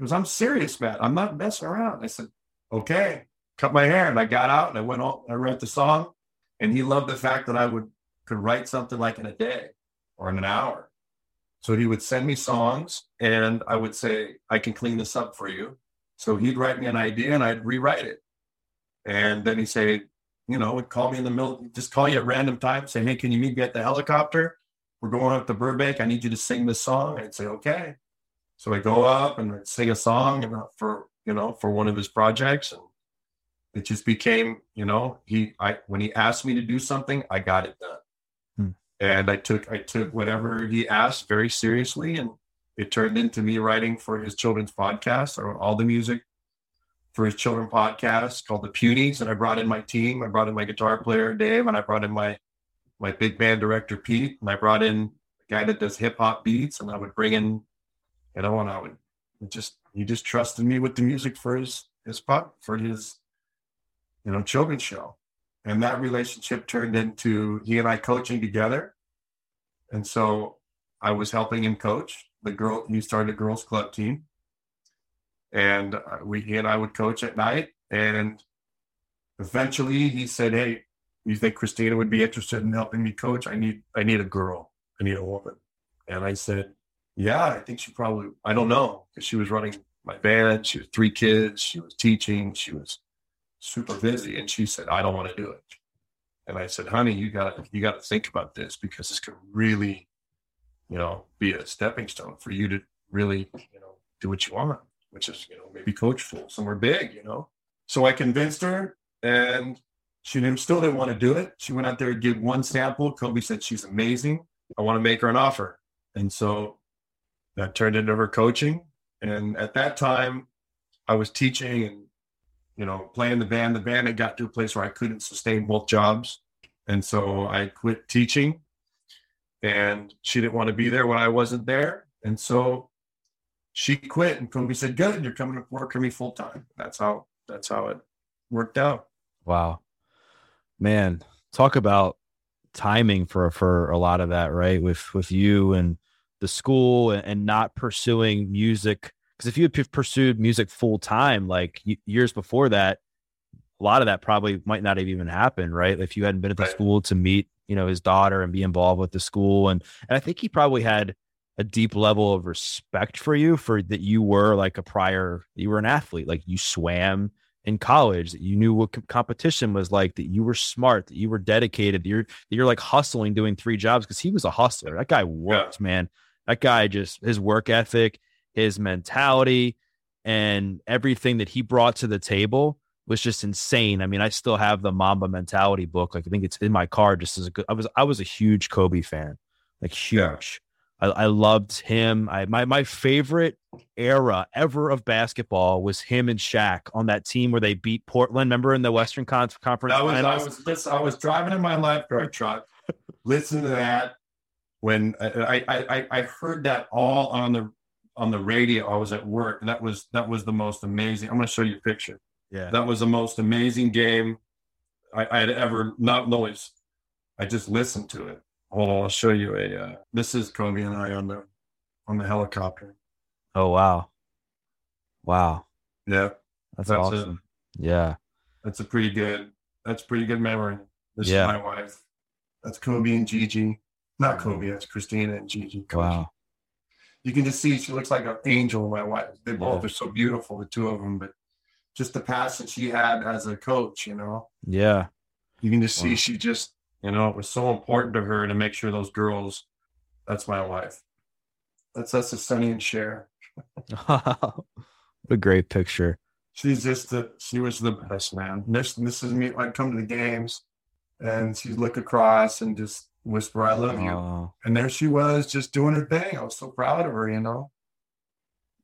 Goes, I'm serious, man. I'm not messing around. I said, okay. Cut my hair and I got out and I went on, I wrote the song. And he loved the fact that I would could write something like in a day or in an hour. So he would send me songs and I would say, I can clean this up for you. So he'd write me an idea and I'd rewrite it. And then he'd say, you know, would call me in the middle, just call you at random times, say, hey, can you meet me at the helicopter? We're going up to Burbank. I need you to sing this song. I'd say, okay. So I go up and I'd sing a song for, you know, for one of his projects. And it just became, you know, he, I, when he asked me to do something, I got it done. Hmm. And I took, I took whatever he asked very seriously. And it turned into me writing for his children's podcast. or all the music for his children podcast called the Punies. And I brought in my team. I brought in my guitar player, Dave, and I brought in my, my big band director, Pete. And I brought in a guy that does hip hop beats. And I would bring in, you know, and I would just, he just trusted me with the music for his, his pot, for his, you know, children's show. And that relationship turned into he and I coaching together. And so I was helping him coach the girl. He started a girls club team, and we he and I would coach at night. And eventually, he said, "Hey, you think Christina would be interested in helping me coach? I need I need a girl. I need a woman." And I said, "Yeah, I think she probably. I don't know because she was running my band. She was three kids. She was teaching. She was super busy." And she said, "I don't want to do it." And I said, "Honey, you got you got to think about this because this could really." you know, be a stepping stone for you to really, you know, do what you want, which is, you know, maybe coach full somewhere big, you know. So I convinced her and she still didn't want to do it. She went out there and did one sample. Kobe said, she's amazing. I want to make her an offer. And so that turned into her coaching. And at that time, I was teaching and, you know, playing the band. The band had got to a place where I couldn't sustain both jobs. And so I quit teaching and she didn't want to be there when I wasn't there. And so she quit and Kobe said, Good, you're coming to work for me full time. That's how that's how it worked out. Wow. Man, talk about timing for for a lot of that, right? With with you and the school and, and not pursuing music because if you had pursued music full time, like years before that, a lot of that probably might not have even happened, right? If you hadn't been at the right. school to meet, you know, his daughter and be involved with the school, and and I think he probably had a deep level of respect for you for that you were like a prior, you were an athlete, like you swam in college, that you knew what competition was like, that you were smart, that you were dedicated, that you're that you're like hustling, doing three jobs because he was a hustler. That guy worked, yeah. man. That guy just his work ethic, his mentality, and everything that he brought to the table was just insane. I mean, I still have the Mamba mentality book. Like I think it's in my car just as a good I was I was a huge Kobe fan. Like huge. Yeah. I, I loved him. I my my favorite era ever of basketball was him and Shaq on that team where they beat Portland. Remember in the Western Con- Conference? That was I was I was driving in my lifeguard truck, listen to that. When I, I I heard that all on the on the radio, I was at work, and that was that was the most amazing. I'm going to show you a picture. Yeah, that was the most amazing game I, I had ever not noise. I just listened to it. Hold on, I'll show you a. Uh, this is Kobe and I on the on the helicopter. Oh wow, wow. Yeah, that's, that's awesome. A, yeah, that's a pretty good. That's pretty good memory. This yeah. is my wife. That's Kobe and Gigi. Not Kobe. That's Christina and Gigi. Kobe. Wow. You can just see she looks like an angel. My wife. They both yeah. are so beautiful, the two of them. But just the passion she had as a coach, you know. Yeah. You can just see wow. she just you know, it was so important to her to make sure those girls. That's my wife. That's us, a Sonny and Cher. what a great picture. She's just the. She was the best man. This this is me. I come to the games, and she'd look across and just whisper, "I love you." Oh. And there she was, just doing her thing. I was so proud of her. You know.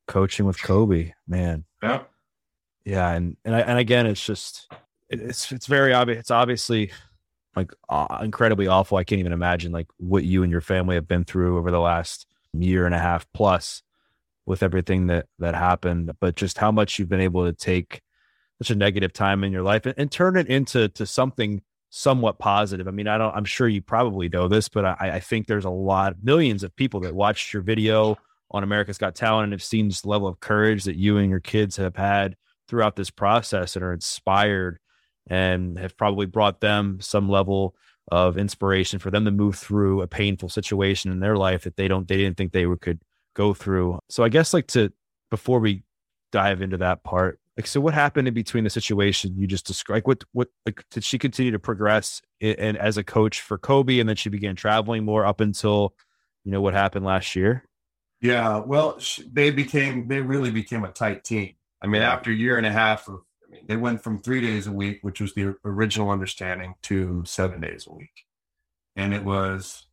Coaching with Kobe, man. Yeah. Yeah, and and I, and again, it's just it's it's very obvious. It's obviously like uh, incredibly awful. I can't even imagine like what you and your family have been through over the last year and a half plus with everything that that happened, but just how much you've been able to take such a negative time in your life and, and turn it into to something somewhat positive. I mean, I don't. I'm sure you probably know this, but I, I think there's a lot, millions of people that watched your video on America's Got Talent and have seen this level of courage that you and your kids have had throughout this process and are inspired and have probably brought them some level of inspiration for them to move through a painful situation in their life that they don't they didn't think they could go through. So I guess like to before we dive into that part, like so what happened in between the situation you just described? Like what what like did she continue to progress and as a coach for Kobe and then she began traveling more up until you know what happened last year? Yeah, well, they became they really became a tight team. I mean, after a year and a half of I mean, they went from three days a week, which was the original understanding, to seven days a week. And it was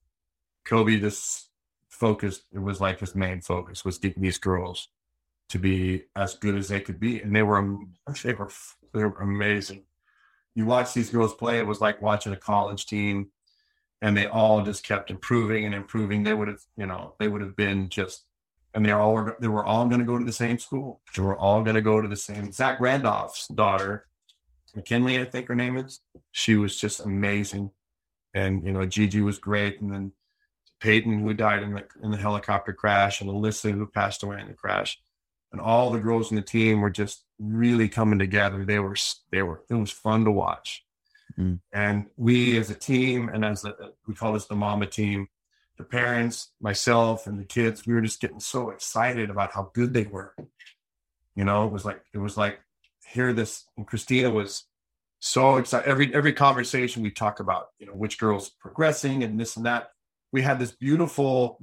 Kobe just focused, it was like his main focus was getting these girls to be as good as they could be. And they were they were they were amazing. You watch these girls play, it was like watching a college team, and they all just kept improving and improving. They would have, you know, they would have been just and they all they were all going to go to the same school. They were all going to go to the same. Zach Randolph's daughter, McKinley, I think her name is. She was just amazing, and you know Gigi was great, and then Peyton who died in the in the helicopter crash, and Alyssa who passed away in the crash, and all the girls in the team were just really coming together. They were they were it was fun to watch, mm. and we as a team and as a, we call this the Mamba team the parents, myself, and the kids, we were just getting so excited about how good they were. You know, it was like it was like hear this, and Christina was so excited. Every every conversation we talk about, you know, which girl's progressing and this and that. We had this beautiful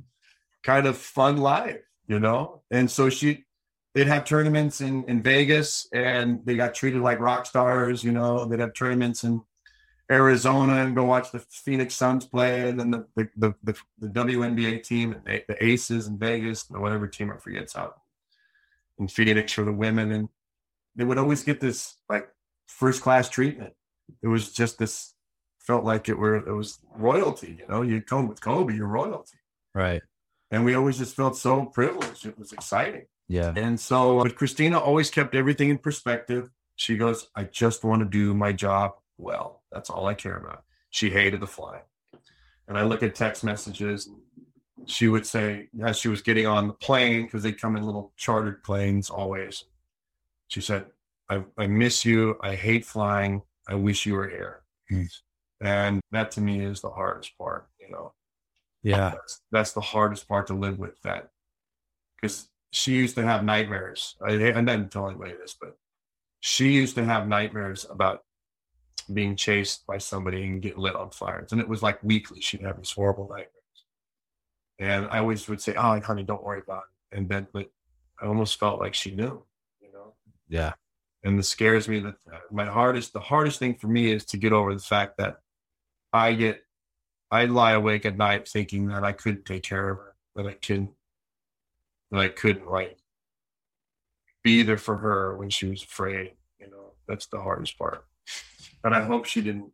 kind of fun life, you know. And so she they'd have tournaments in in Vegas and they got treated like rock stars, you know. They'd have tournaments in Arizona and go watch the Phoenix Suns play, and then the the the, the, the WNBA team, the Aces in Vegas, or whatever team I forget's out in Phoenix for the women, and they would always get this like first class treatment. It was just this felt like it were it was royalty. You know, you come with Kobe, you're royalty, right? And we always just felt so privileged. It was exciting. Yeah. And so, uh, but Christina always kept everything in perspective. She goes, "I just want to do my job well." That's all I care about. she hated the flying. And I look at text messages. She would say, as she was getting on the plane, because they come in little chartered planes always, she said, I, I miss you. I hate flying. I wish you were here. And that to me is the hardest part, you know. Yeah. That's, that's the hardest part to live with that. Because she used to have nightmares. I, I didn't tell anybody this, but she used to have nightmares about being chased by somebody and get lit on fires. And it was like weekly. She'd have these horrible nightmares. And I always would say, Oh, honey, don't worry about it. And then, but I almost felt like she knew, you know? Yeah. And it scares me that uh, my hardest, the hardest thing for me is to get over the fact that I get, I lie awake at night thinking that I couldn't take care of her, that I couldn't, that I couldn't like be there for her when she was afraid. You know, that's the hardest part. And I hope she didn't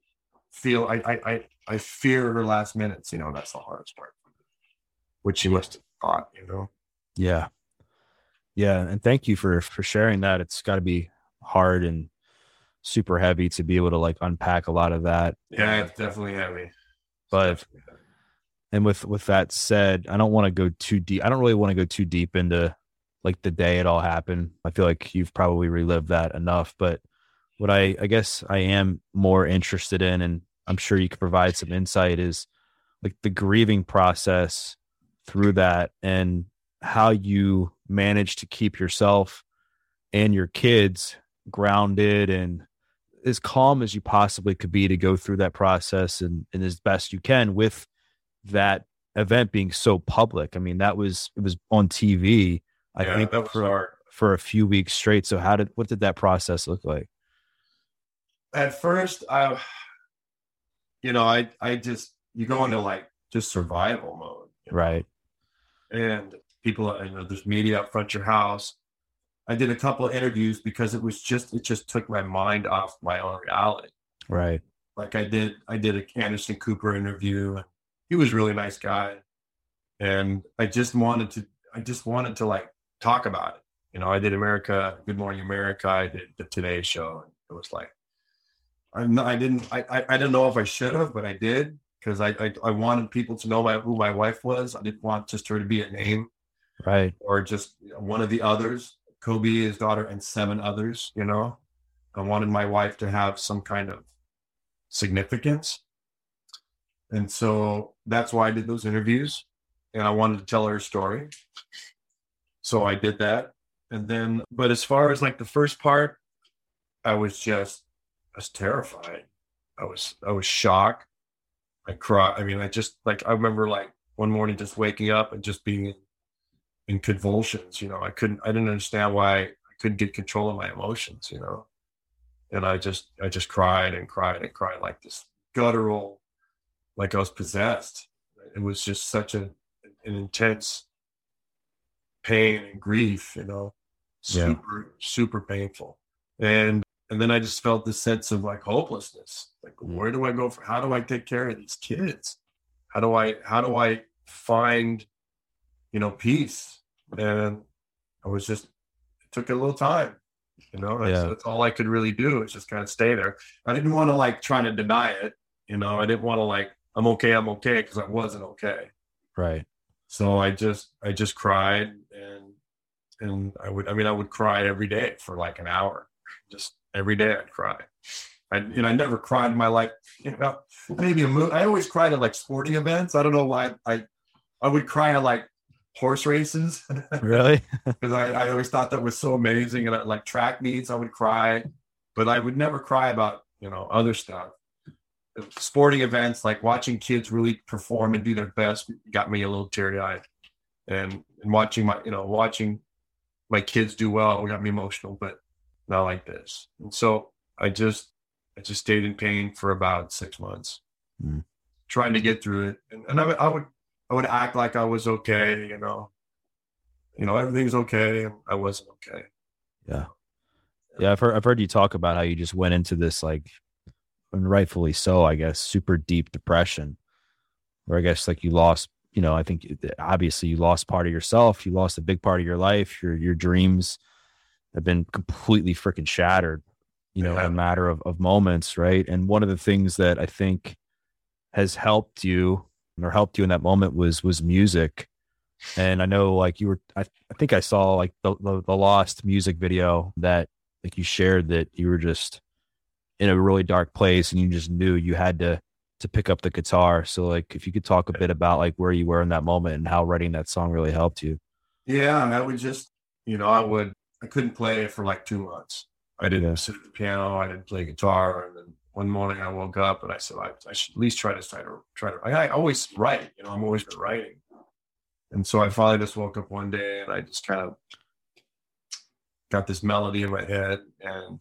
feel. I I I, I fear her last minutes. You know, that's the hardest part. Which she must have thought. You know. Yeah. Yeah. And thank you for for sharing that. It's got to be hard and super heavy to be able to like unpack a lot of that. Yeah, it's definitely heavy. It's But definitely heavy. and with with that said, I don't want to go too deep. I don't really want to go too deep into like the day it all happened. I feel like you've probably relived that enough. But what I I guess I am more interested in, and I'm sure you could provide some insight, is like the grieving process through that and how you manage to keep yourself and your kids grounded and as calm as you possibly could be to go through that process and, and as best you can with that event being so public. I mean, that was it was on TV. I Yeah, think that was for, hard. for a few weeks straight. So how did what did that process look like? At first, I, you know, I I just you go into like just survival mode. you know? Right. and people you know there's media up front your house i did a couple of interviews because it was just it just took my mind off my own reality Right. like i did i did a anderson cooper interview he was a really nice guy and i just wanted to i just wanted to like talk about it you know i did america good morning america i did the today show and it was like i'm i didn't I, I i didn't know if i should have but i did because I, I i wanted people to know my, who my wife was. I didn't want just her to be a name. Right. or just one of the others. Kobe his daughter and seven others you know? I wanted my wife to have some kind of significance. And so that's why i did those interviews and i wanted to tell her story. So i did that. And then but as far as like the first part i was just i was terrified i was i was shocked. I cried i mean i just like i remember like one morning just waking up and just being in, in convulsions you know i couldn't i didn't understand why i couldn't get control of my emotions you know? And i just i just cried and cried and cried like this guttural like i was possessed. It was just such a, an intense pain and grief you know? Yeah. super super painful. And and then i just felt this sense of like hopelessness like mm. where do i go for how do i take care of these kids how do i how do i find you know peace and i was just it took a little time you know that's, Yeah. that's all i could really do is just kind of stay there i didn't want to like try to deny it you know i didn't want to like i'm okay i'm okay because i wasn't okay Right. so I just I just cried and and I would I mean I would cry every day for like an hour. Just every day I'd cry. I you know I never cried in my life. You know, maybe a mo- I always cried at like sporting events. I don't know why I I would cry at like horse races *laughs* Really? because I, I always thought that was so amazing. And at like track meets, I would cry, but I would never cry about you know other stuff. Sporting events, like watching kids really perform and do their best, got me a little teary eyed, and and watching my you know watching my kids do well got me emotional, but not like this. And so I just I just stayed in pain for about six months, Mm. trying to get through it, and, and I, would- I would I would act like I was okay, you know, you know everything's okay, and I wasn't okay. Yeah. Yeah, I've heard I've heard you talk about how you just went into this like and rightfully so, I guess, super deep depression. Where I guess like you lost, you know, I think obviously you lost part of yourself, you lost a big part of your life, your your dreams have been completely freaking shattered, you know, in a matter of, of moments, right? And one of the things that I think has helped you or helped you in that moment was was music. And I know like you were I, I think I saw like the, the the lost music video that like you shared that you were just in a really dark place and you just knew you had to to pick up the guitar. So like if you could talk a bit about like where you were in that moment and how writing that song really helped you. Yeah, and I would just, you know, I would I couldn't play for like two months. I didn't Yeah. sit at the piano, I didn't play guitar, and then one morning I woke up and I said I, I should at least try to try to try to. I, I always write, you know, I'm always been writing, and so I finally just woke up one day and I just kind of got this melody in my head, and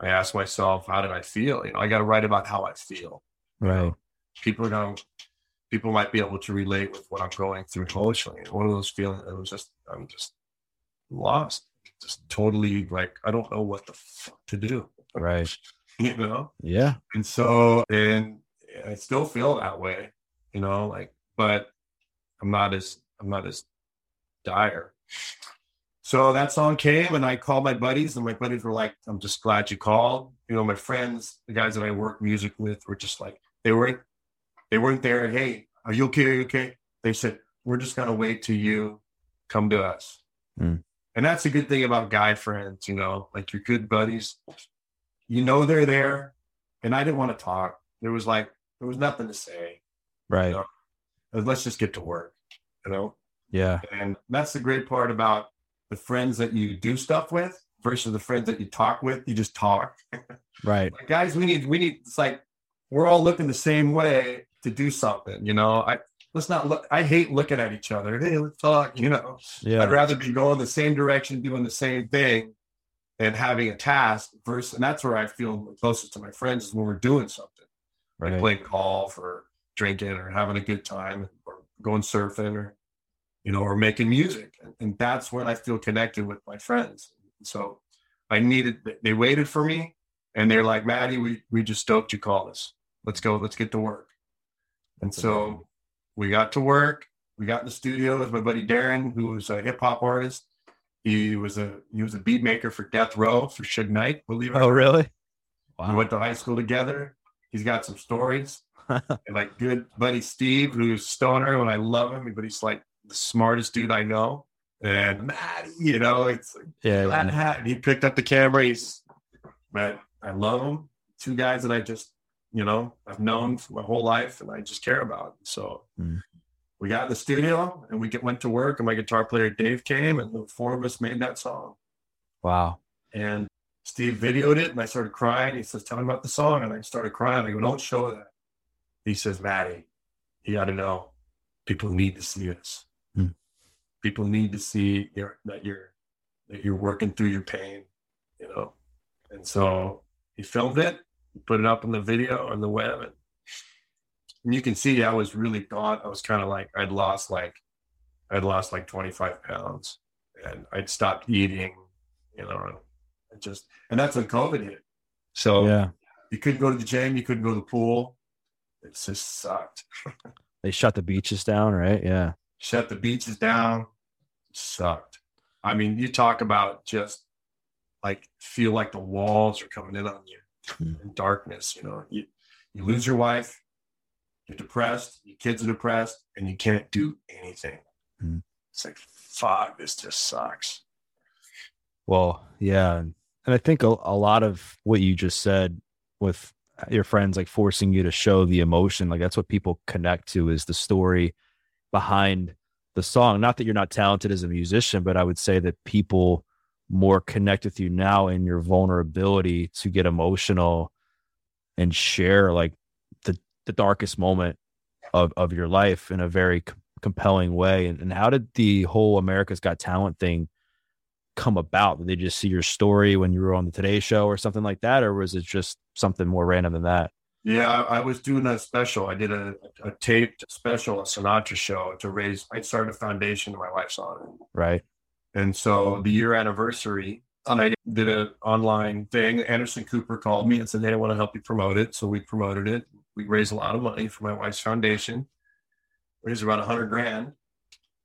I asked myself, how did I feel? You know, I got to write about how I feel. you know? Right. people are going people might be able to relate with what I'm going through emotionally. And one of those feelings it was just I'm just lost. Just totally like I don't know what the fuck to do. Right. *laughs* You know? Yeah. And so and I still feel that way, you know, like but I'm not as I'm not as dire. So that song came and I called my buddies and my buddies were like, I'm just glad you called. You know, my friends, the guys that I work music with were just like, they weren't they weren't there. Hey, are you okay? Are you okay? They said, We're just gonna wait till you come to us. Hmm. And that's a good thing about guy friends, you know, like your good buddies. You know they're there. And I didn't want to talk. There was like there was nothing to say. Right. Yeah. Uh, let's just get to work, you know? Yeah. And that's the great part about the friends that you do stuff with versus the friends that you talk with. You just talk. *laughs* Right. Like, guys, we need we need it's like we're all looking the same way to do something, you know. I let's not look I hate looking at each other. Hey, let's talk, you know. yeah. I'd rather be going the same direction, doing the same thing, and having a task versus and that's where I feel closest to my friends is when we're doing something like Right. playing golf or drinking or having a good time or going surfing or you know or making music and, and that's when i feel connected with my friends so i needed they waited for me and they're like maddie we, we just stoked you called us let's go let's get to work and so we got to work we got in the studio with my buddy darren who was a hip-hop artist he was a he was a beat maker for death row for Suge knight believe it or Oh, really? We went to high school together. He's got some stories. *laughs* and like good buddy Steve, who's stoner, and I love him, but he's like the smartest dude I know. And Matt, you know, it's like yeah. And he picked up the camera. He's man, I love him. Two guys that I just, you know, I've known for my whole life and I just care about. So Mm. we got in the studio and we get, went to work and my guitar player Dave came and the four of us made that song. Wow. And Steve videoed it and I started crying. He says, Tell me about the song. And I started crying. I go, Don't show that. He says, Maddie, you got to know people need to see this. Hmm. People need to see your, that you're that you're working through your pain, you know. And so he filmed it, put it up on the video on the web, and, and you can see I was really gone. I was kind of like I'd lost like I'd lost like 25 pounds, and I'd stopped eating, you know. and just and that's when COVID hit. So Yeah. you couldn't go to the gym, you couldn't go to the pool. It just sucked. *laughs* They shut the beaches down, right? Yeah. Shut the beaches down. Sucked. I mean, you talk about just like feel like the walls are coming in on you Hmm. darkness. You know, you you lose your wife, you're depressed, your kids are depressed, and you can't do anything. Hmm. It's like fuck, this just sucks. Well, yeah. And and I think a, a lot of what you just said with your friends like forcing you to show the emotion, like that's what people connect to is the story behind the song. Not that you're not talented as a musician, but I would say that people more connect with you now in your vulnerability to get emotional and share like the the darkest moment of of your life in a very c- compelling way. And, and how did the whole America's Got Talent thing come about? Did they just see your story when you were on the Today Show or something like that, or was it just something more random than that? Yeah, I, I was doing a special. I did a, a taped special, a Sinatra show to raise. I started a foundation to my wife's honor, Right. And so the year anniversary, I did an online thing. Anderson Cooper called me and said, "Hey, I want to help you promote it." So we promoted it. We raised a lot of money for my wife's foundation. Raised about a hundred grand,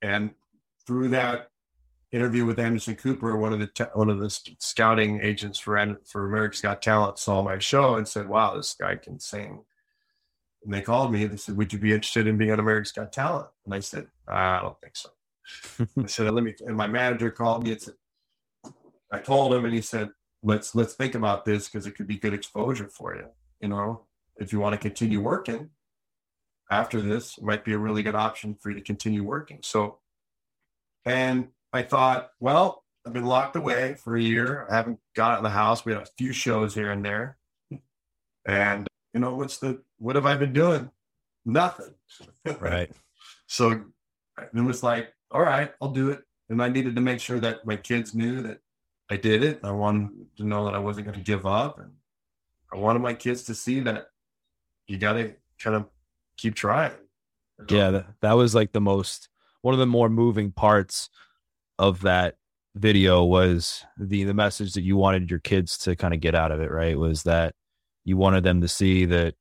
and through that interview with Anderson Cooper, one of the one of the scouting agents for for America's Got Talent saw my show and said, "Wow, this guy can sing." And they called me. They said, "Would you be interested in being on America's Got Talent?" And I said, "I don't think so." I said, "Let me." And my manager called me and said, "I told him," and he said, "Let's let's think about this because it could be good exposure for you. You know, if you want to continue working after this, it might be a really good option for you to continue working." So, and I thought, well, I've been locked away for a year. I haven't got out of the house. We had a few shows here and there, and you know, what's the what have I been doing? Nothing. Right. *laughs* So it was like, all right, I'll do it. And I needed to make sure that my kids knew that I did it. I wanted to know that I wasn't going to give up. And I wanted my kids to see that you got to kind of keep trying. Yeah, that, that was like the most one of the more moving parts of that video was the the message that you wanted your kids to kind of get out of it, right? Was that you wanted them to see that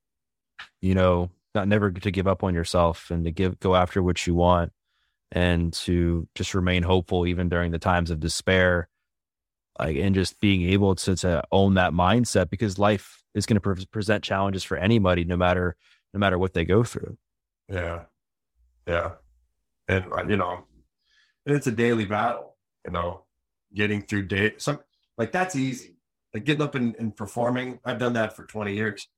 you know, not never to give up on yourself and to give go after what you want and to just remain hopeful even during the times of despair like and just being able to to own that mindset because life is going to pre- present challenges for anybody no matter no matter what they go through Yeah. Yeah. And, uh, you know, and it's a daily battle, you know, getting through day. Some like that's easy. Like getting up and, and performing. I've done that for 20 years.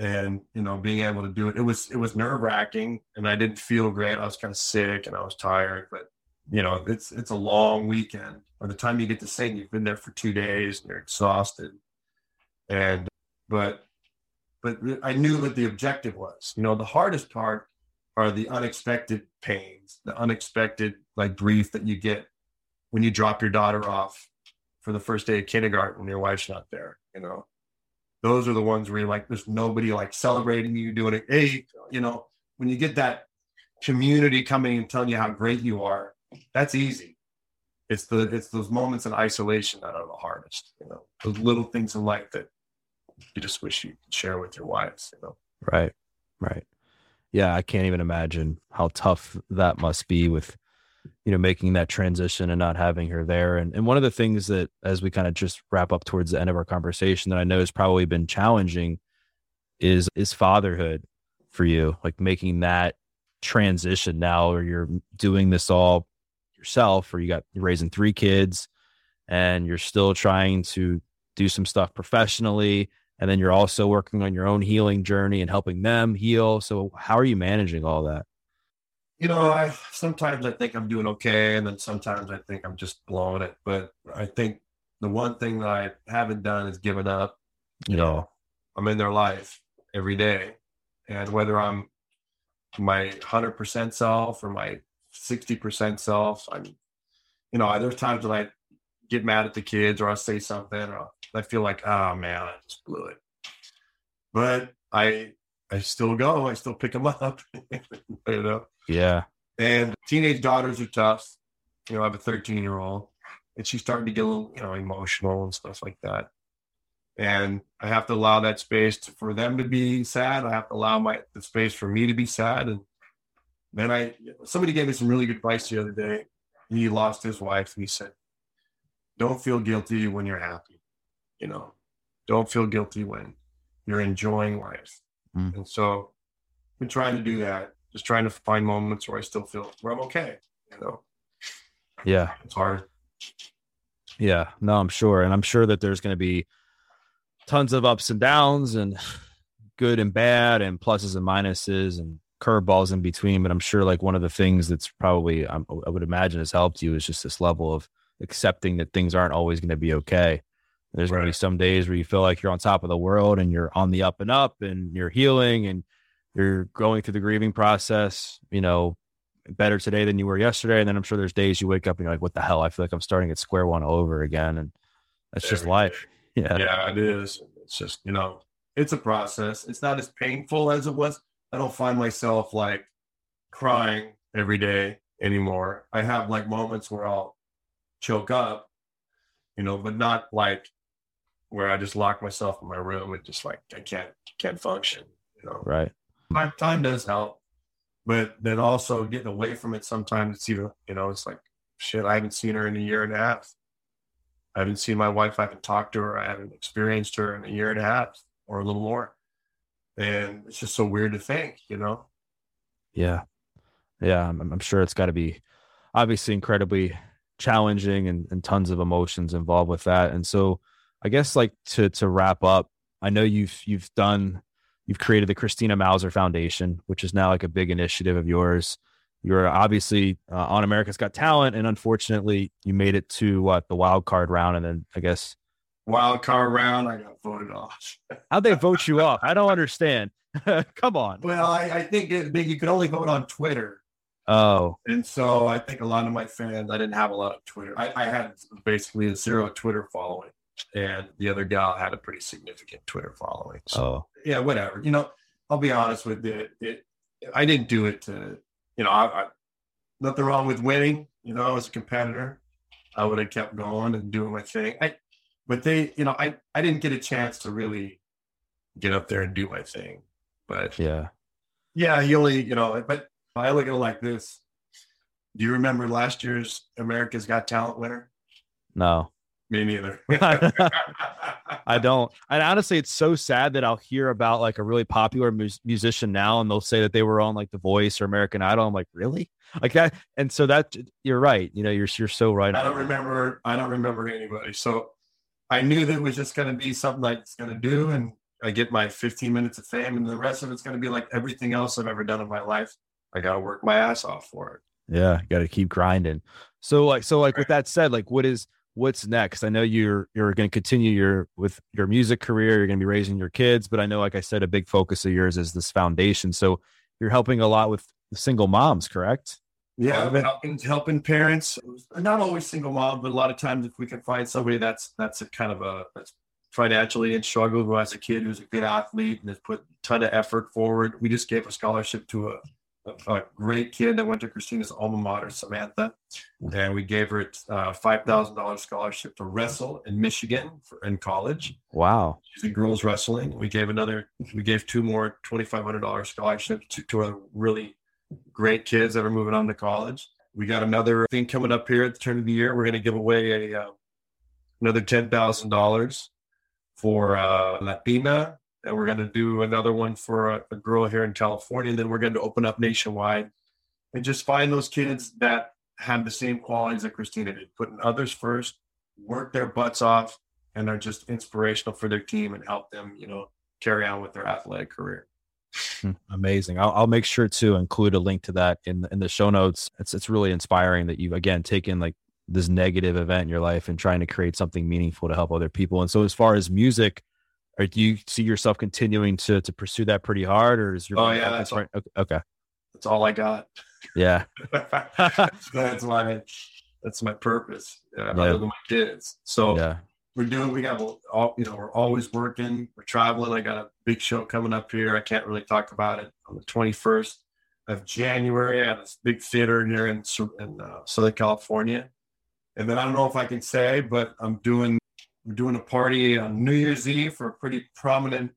And, you know, being able to do it, it was, it was nerve wracking and I didn't feel great. I was kind of sick and I was tired, but you know, it's, it's a long weekend. By the time you get to sing, you've been there for two days and you're exhausted. And, but, but I knew what the objective was. You know, the hardest part are the unexpected pains, the unexpected like grief that you get when you drop your daughter off for the first day of kindergarten when your wife's not there. You know, those are the ones where you're like, there's nobody like celebrating you doing it. Hey, you know, when you get that community coming and telling you how great you are, that's easy. It's the it's those moments in isolation that are the hardest. You know, those little things in life that you just wish you could share with your wives. You know. Right. Right. Yeah, I can't even imagine how tough that must be with you know making that transition and not having her there. And and one of the things that as we kind of just wrap up towards the end of our conversation that I know has probably been challenging is is fatherhood for you, like making that transition now or you're doing this all yourself or you got you're raising three kids and you're still trying to do some stuff professionally. And then you're also working on your own healing journey and helping them heal. So how are you managing all that you know, I sometimes I think I'm doing okay, and then sometimes I think I'm just blowing it. But I think the one thing that I haven't done is given up. You know, I'm in their life every day, and whether I'm my hundred percent self or my sixty percent self, I'm, you know, there's times that I get mad at the kids or I say something, or I feel like, oh man, I just blew it. But I, I still go. I still pick them up. *laughs* you know. yeah And teenage daughters are tough. You know, I have a 13 year old and she's starting to get a little, you know, emotional and stuff like that. And I have to allow that space to, for them to be sad. I have to allow my the space for me to be sad. And then I, somebody gave me some really good advice the other day. He lost his wife and he said, don't feel guilty when you're happy. You know, don't feel guilty when you're enjoying life. Mm. And so I've been trying to do that just trying to find moments where I still feel where I'm okay. You know, yeah it's hard. Yeah, no, I'm sure. And I'm sure that there's going to be tons of ups and downs and good and bad and pluses and minuses and curveballs in between. But I'm sure like one of the things that's probably, um, I would imagine has helped you is just this level of accepting that things aren't always going to be okay. There's going to be some days where you feel like you're on top of the world and you're on the up and up and you're healing and you're going through the grieving process, you know, better today than you were yesterday. And then I'm sure there's days you wake up and you're like, what the hell? I feel like I'm starting at square one all over again. And that's just Every life. *laughs* Yeah. Yeah, it is. It's just, you know, it's a process. It's not as painful as it was. I don't find myself like crying every day anymore. I have like moments where I'll choke up, you know, but not like where I just lock myself in my room and just like I can't can't function, you know. Right. time, time does help, but then also getting away from it sometimes it's either, you know, it's like shit, I haven't seen her in a year and a half. I haven't seen my wife, I haven't talked to her, I haven't experienced her in a year and a half or a little more. and it's just so weird to think, you know. Yeah, yeah, I'm, I'm sure it's got to be obviously incredibly challenging and, and tons of emotions involved with that. And so, I guess like to to wrap up, I know you've you've done you've created the Christina Mauser Foundation, which is now like a big initiative of yours. You're obviously uh, on America's Got Talent, and unfortunately, you made it to what the wild card round, and then I guess wild card round, I got voted off. *laughs* How'd they vote you off? I don't understand. *laughs* Come on. Well, I, I think it, you could only vote on Twitter. Oh. And so I think a lot of my fans, I didn't have a lot of Twitter. I, I had basically a zero Twitter following. And the other gal had a pretty significant Twitter following. So, oh. yeah, whatever. You know, I'll be honest with you. It, I didn't do it to, you know, I, I, nothing wrong with winning. You know, as a competitor, I would have kept going and doing my thing. I, but they, you know, I, I didn't get a chance to really get up there and do my thing. But yeah, yeah, you only, you know, but I look at it like this. Do you remember last year's America's Got Talent winner? No. Me neither. *laughs* I don't. And honestly, it's so sad that I'll hear about like a really popular mu- musician now, and they'll say that they were on like The Voice or American Idol. I'm like, really? Like that? And so that you're right. You know, you're you're so right. I don't remember. I don't remember anybody. So I knew that it was just going to be something I was going to do, and I get my 15 minutes of fame, and the rest of it's going to be like everything else I've ever done in my life. I got to work my ass off for it. Yeah, got to keep grinding. So like, so like, with that said, like, what is what's next? I know you're you're going to continue your with your music career. You're going to be raising your kids, but I know, like I said, a big focus of yours is this foundation. So you're helping a lot with single moms, correct? Yeah, helping helping parents. Not always single mom, but a lot of times if we can find somebody that's that's a kind of a that's financially in struggle who has a kid who's a good athlete and has put a ton of effort forward. We just gave a scholarship to a, a, great kid that went to Christina's alma mater, Samantha, and we gave her a uh, five thousand dollars scholarship to wrestle in Michigan for in college. Wow, she's in girls wrestling. We gave another. We gave two more twenty five hundred dollars scholarships to, to really great kids that are moving on to college. We got another thing coming up here at the turn of the year. We're going to give away a uh, another ten thousand dollars for uh, Latina, and we're going to do another one for a, a, girl here in California. And then we're going to open up nationwide and just find those kids that have the same qualities that Christina did, putting others first, work their butts off, and are just inspirational for their team and help them, you know, carry on with their athletic career. Hmm, amazing. I'll, I'll make sure to include a link to that in in the show notes. It's it's really inspiring that you've again taken like this negative event in your life and trying to create something meaningful to help other people. And so, as far as music, or do you see yourself continuing to to pursue that pretty hard, or is your oh yeah, that's all, okay. That's all I got. Yeah, *laughs* that's my that's my purpose. Yeah. Other than my kids, so yeah we're doing we have all you know we're always working we're traveling i got a big show coming up here i can't really talk about it on the 21st of january at this big theater here in, in uh, southern california and then i don't know if i can say but i'm doing we're doing a party on new year's eve for a pretty prominent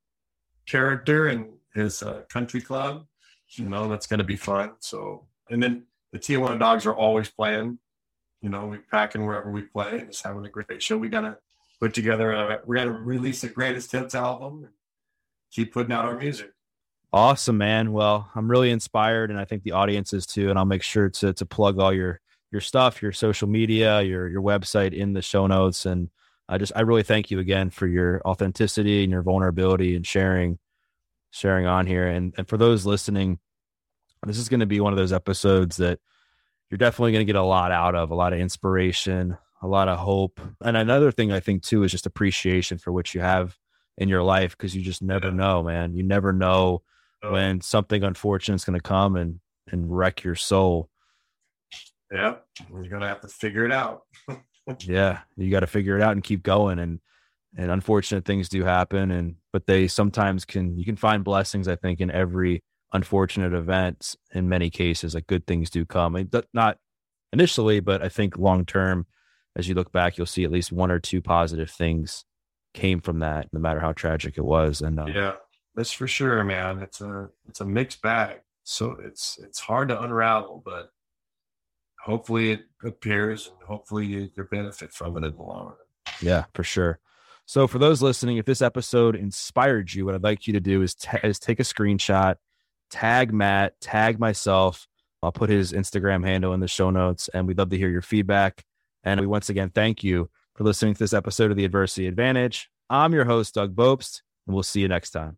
character in his uh, country club you know that's going to be fun so and then the tijuana dogs are always playing you know, we pack in wherever we play and just having a great show. We gotta put together a, we're going to release a greatest hits album and keep putting out our music. Awesome, man. Well, I'm really inspired and I think the audience is too. And I'll make sure to, to plug all your, your stuff, your social media, your, your website in the show notes. And I just, I really thank you again for your authenticity and your vulnerability and sharing, sharing on here. And, and for those listening, this is going to be one of those episodes that you're definitely going to get a lot out of, a lot of inspiration, a lot of hope. And another thing I think too is just appreciation for what you have in your life because you just never yeah. know, man. You never know oh. when something unfortunate is going to come and and wreck your soul. Yeah, you're gonna have to figure it out. *laughs* yeah, you got to figure it out and keep going. And and unfortunate things do happen, and but they sometimes can you can find blessings. I think in every unfortunate event. In many cases, like good things do come. Not initially, but I think long term as you look back, you'll see at least one or two positive things came from that, no matter how tragic it was. And uh, yeah, that's for sure, man. It's a it's a mixed bag. So it's it's hard to unravel, but hopefully it appears hopefully you, you benefit from it in the long run. Yeah, for sure. So, for those listening, if this episode inspired you, what I'd like you to do is, ta- is take a screenshot, tag Matt, tag myself. I'll put his Instagram handle in the show notes, and we'd love to hear your feedback. And we once again thank you for listening to this episode of the Adversity Advantage. I'm your host, Doug Bopst, and we'll see you next time.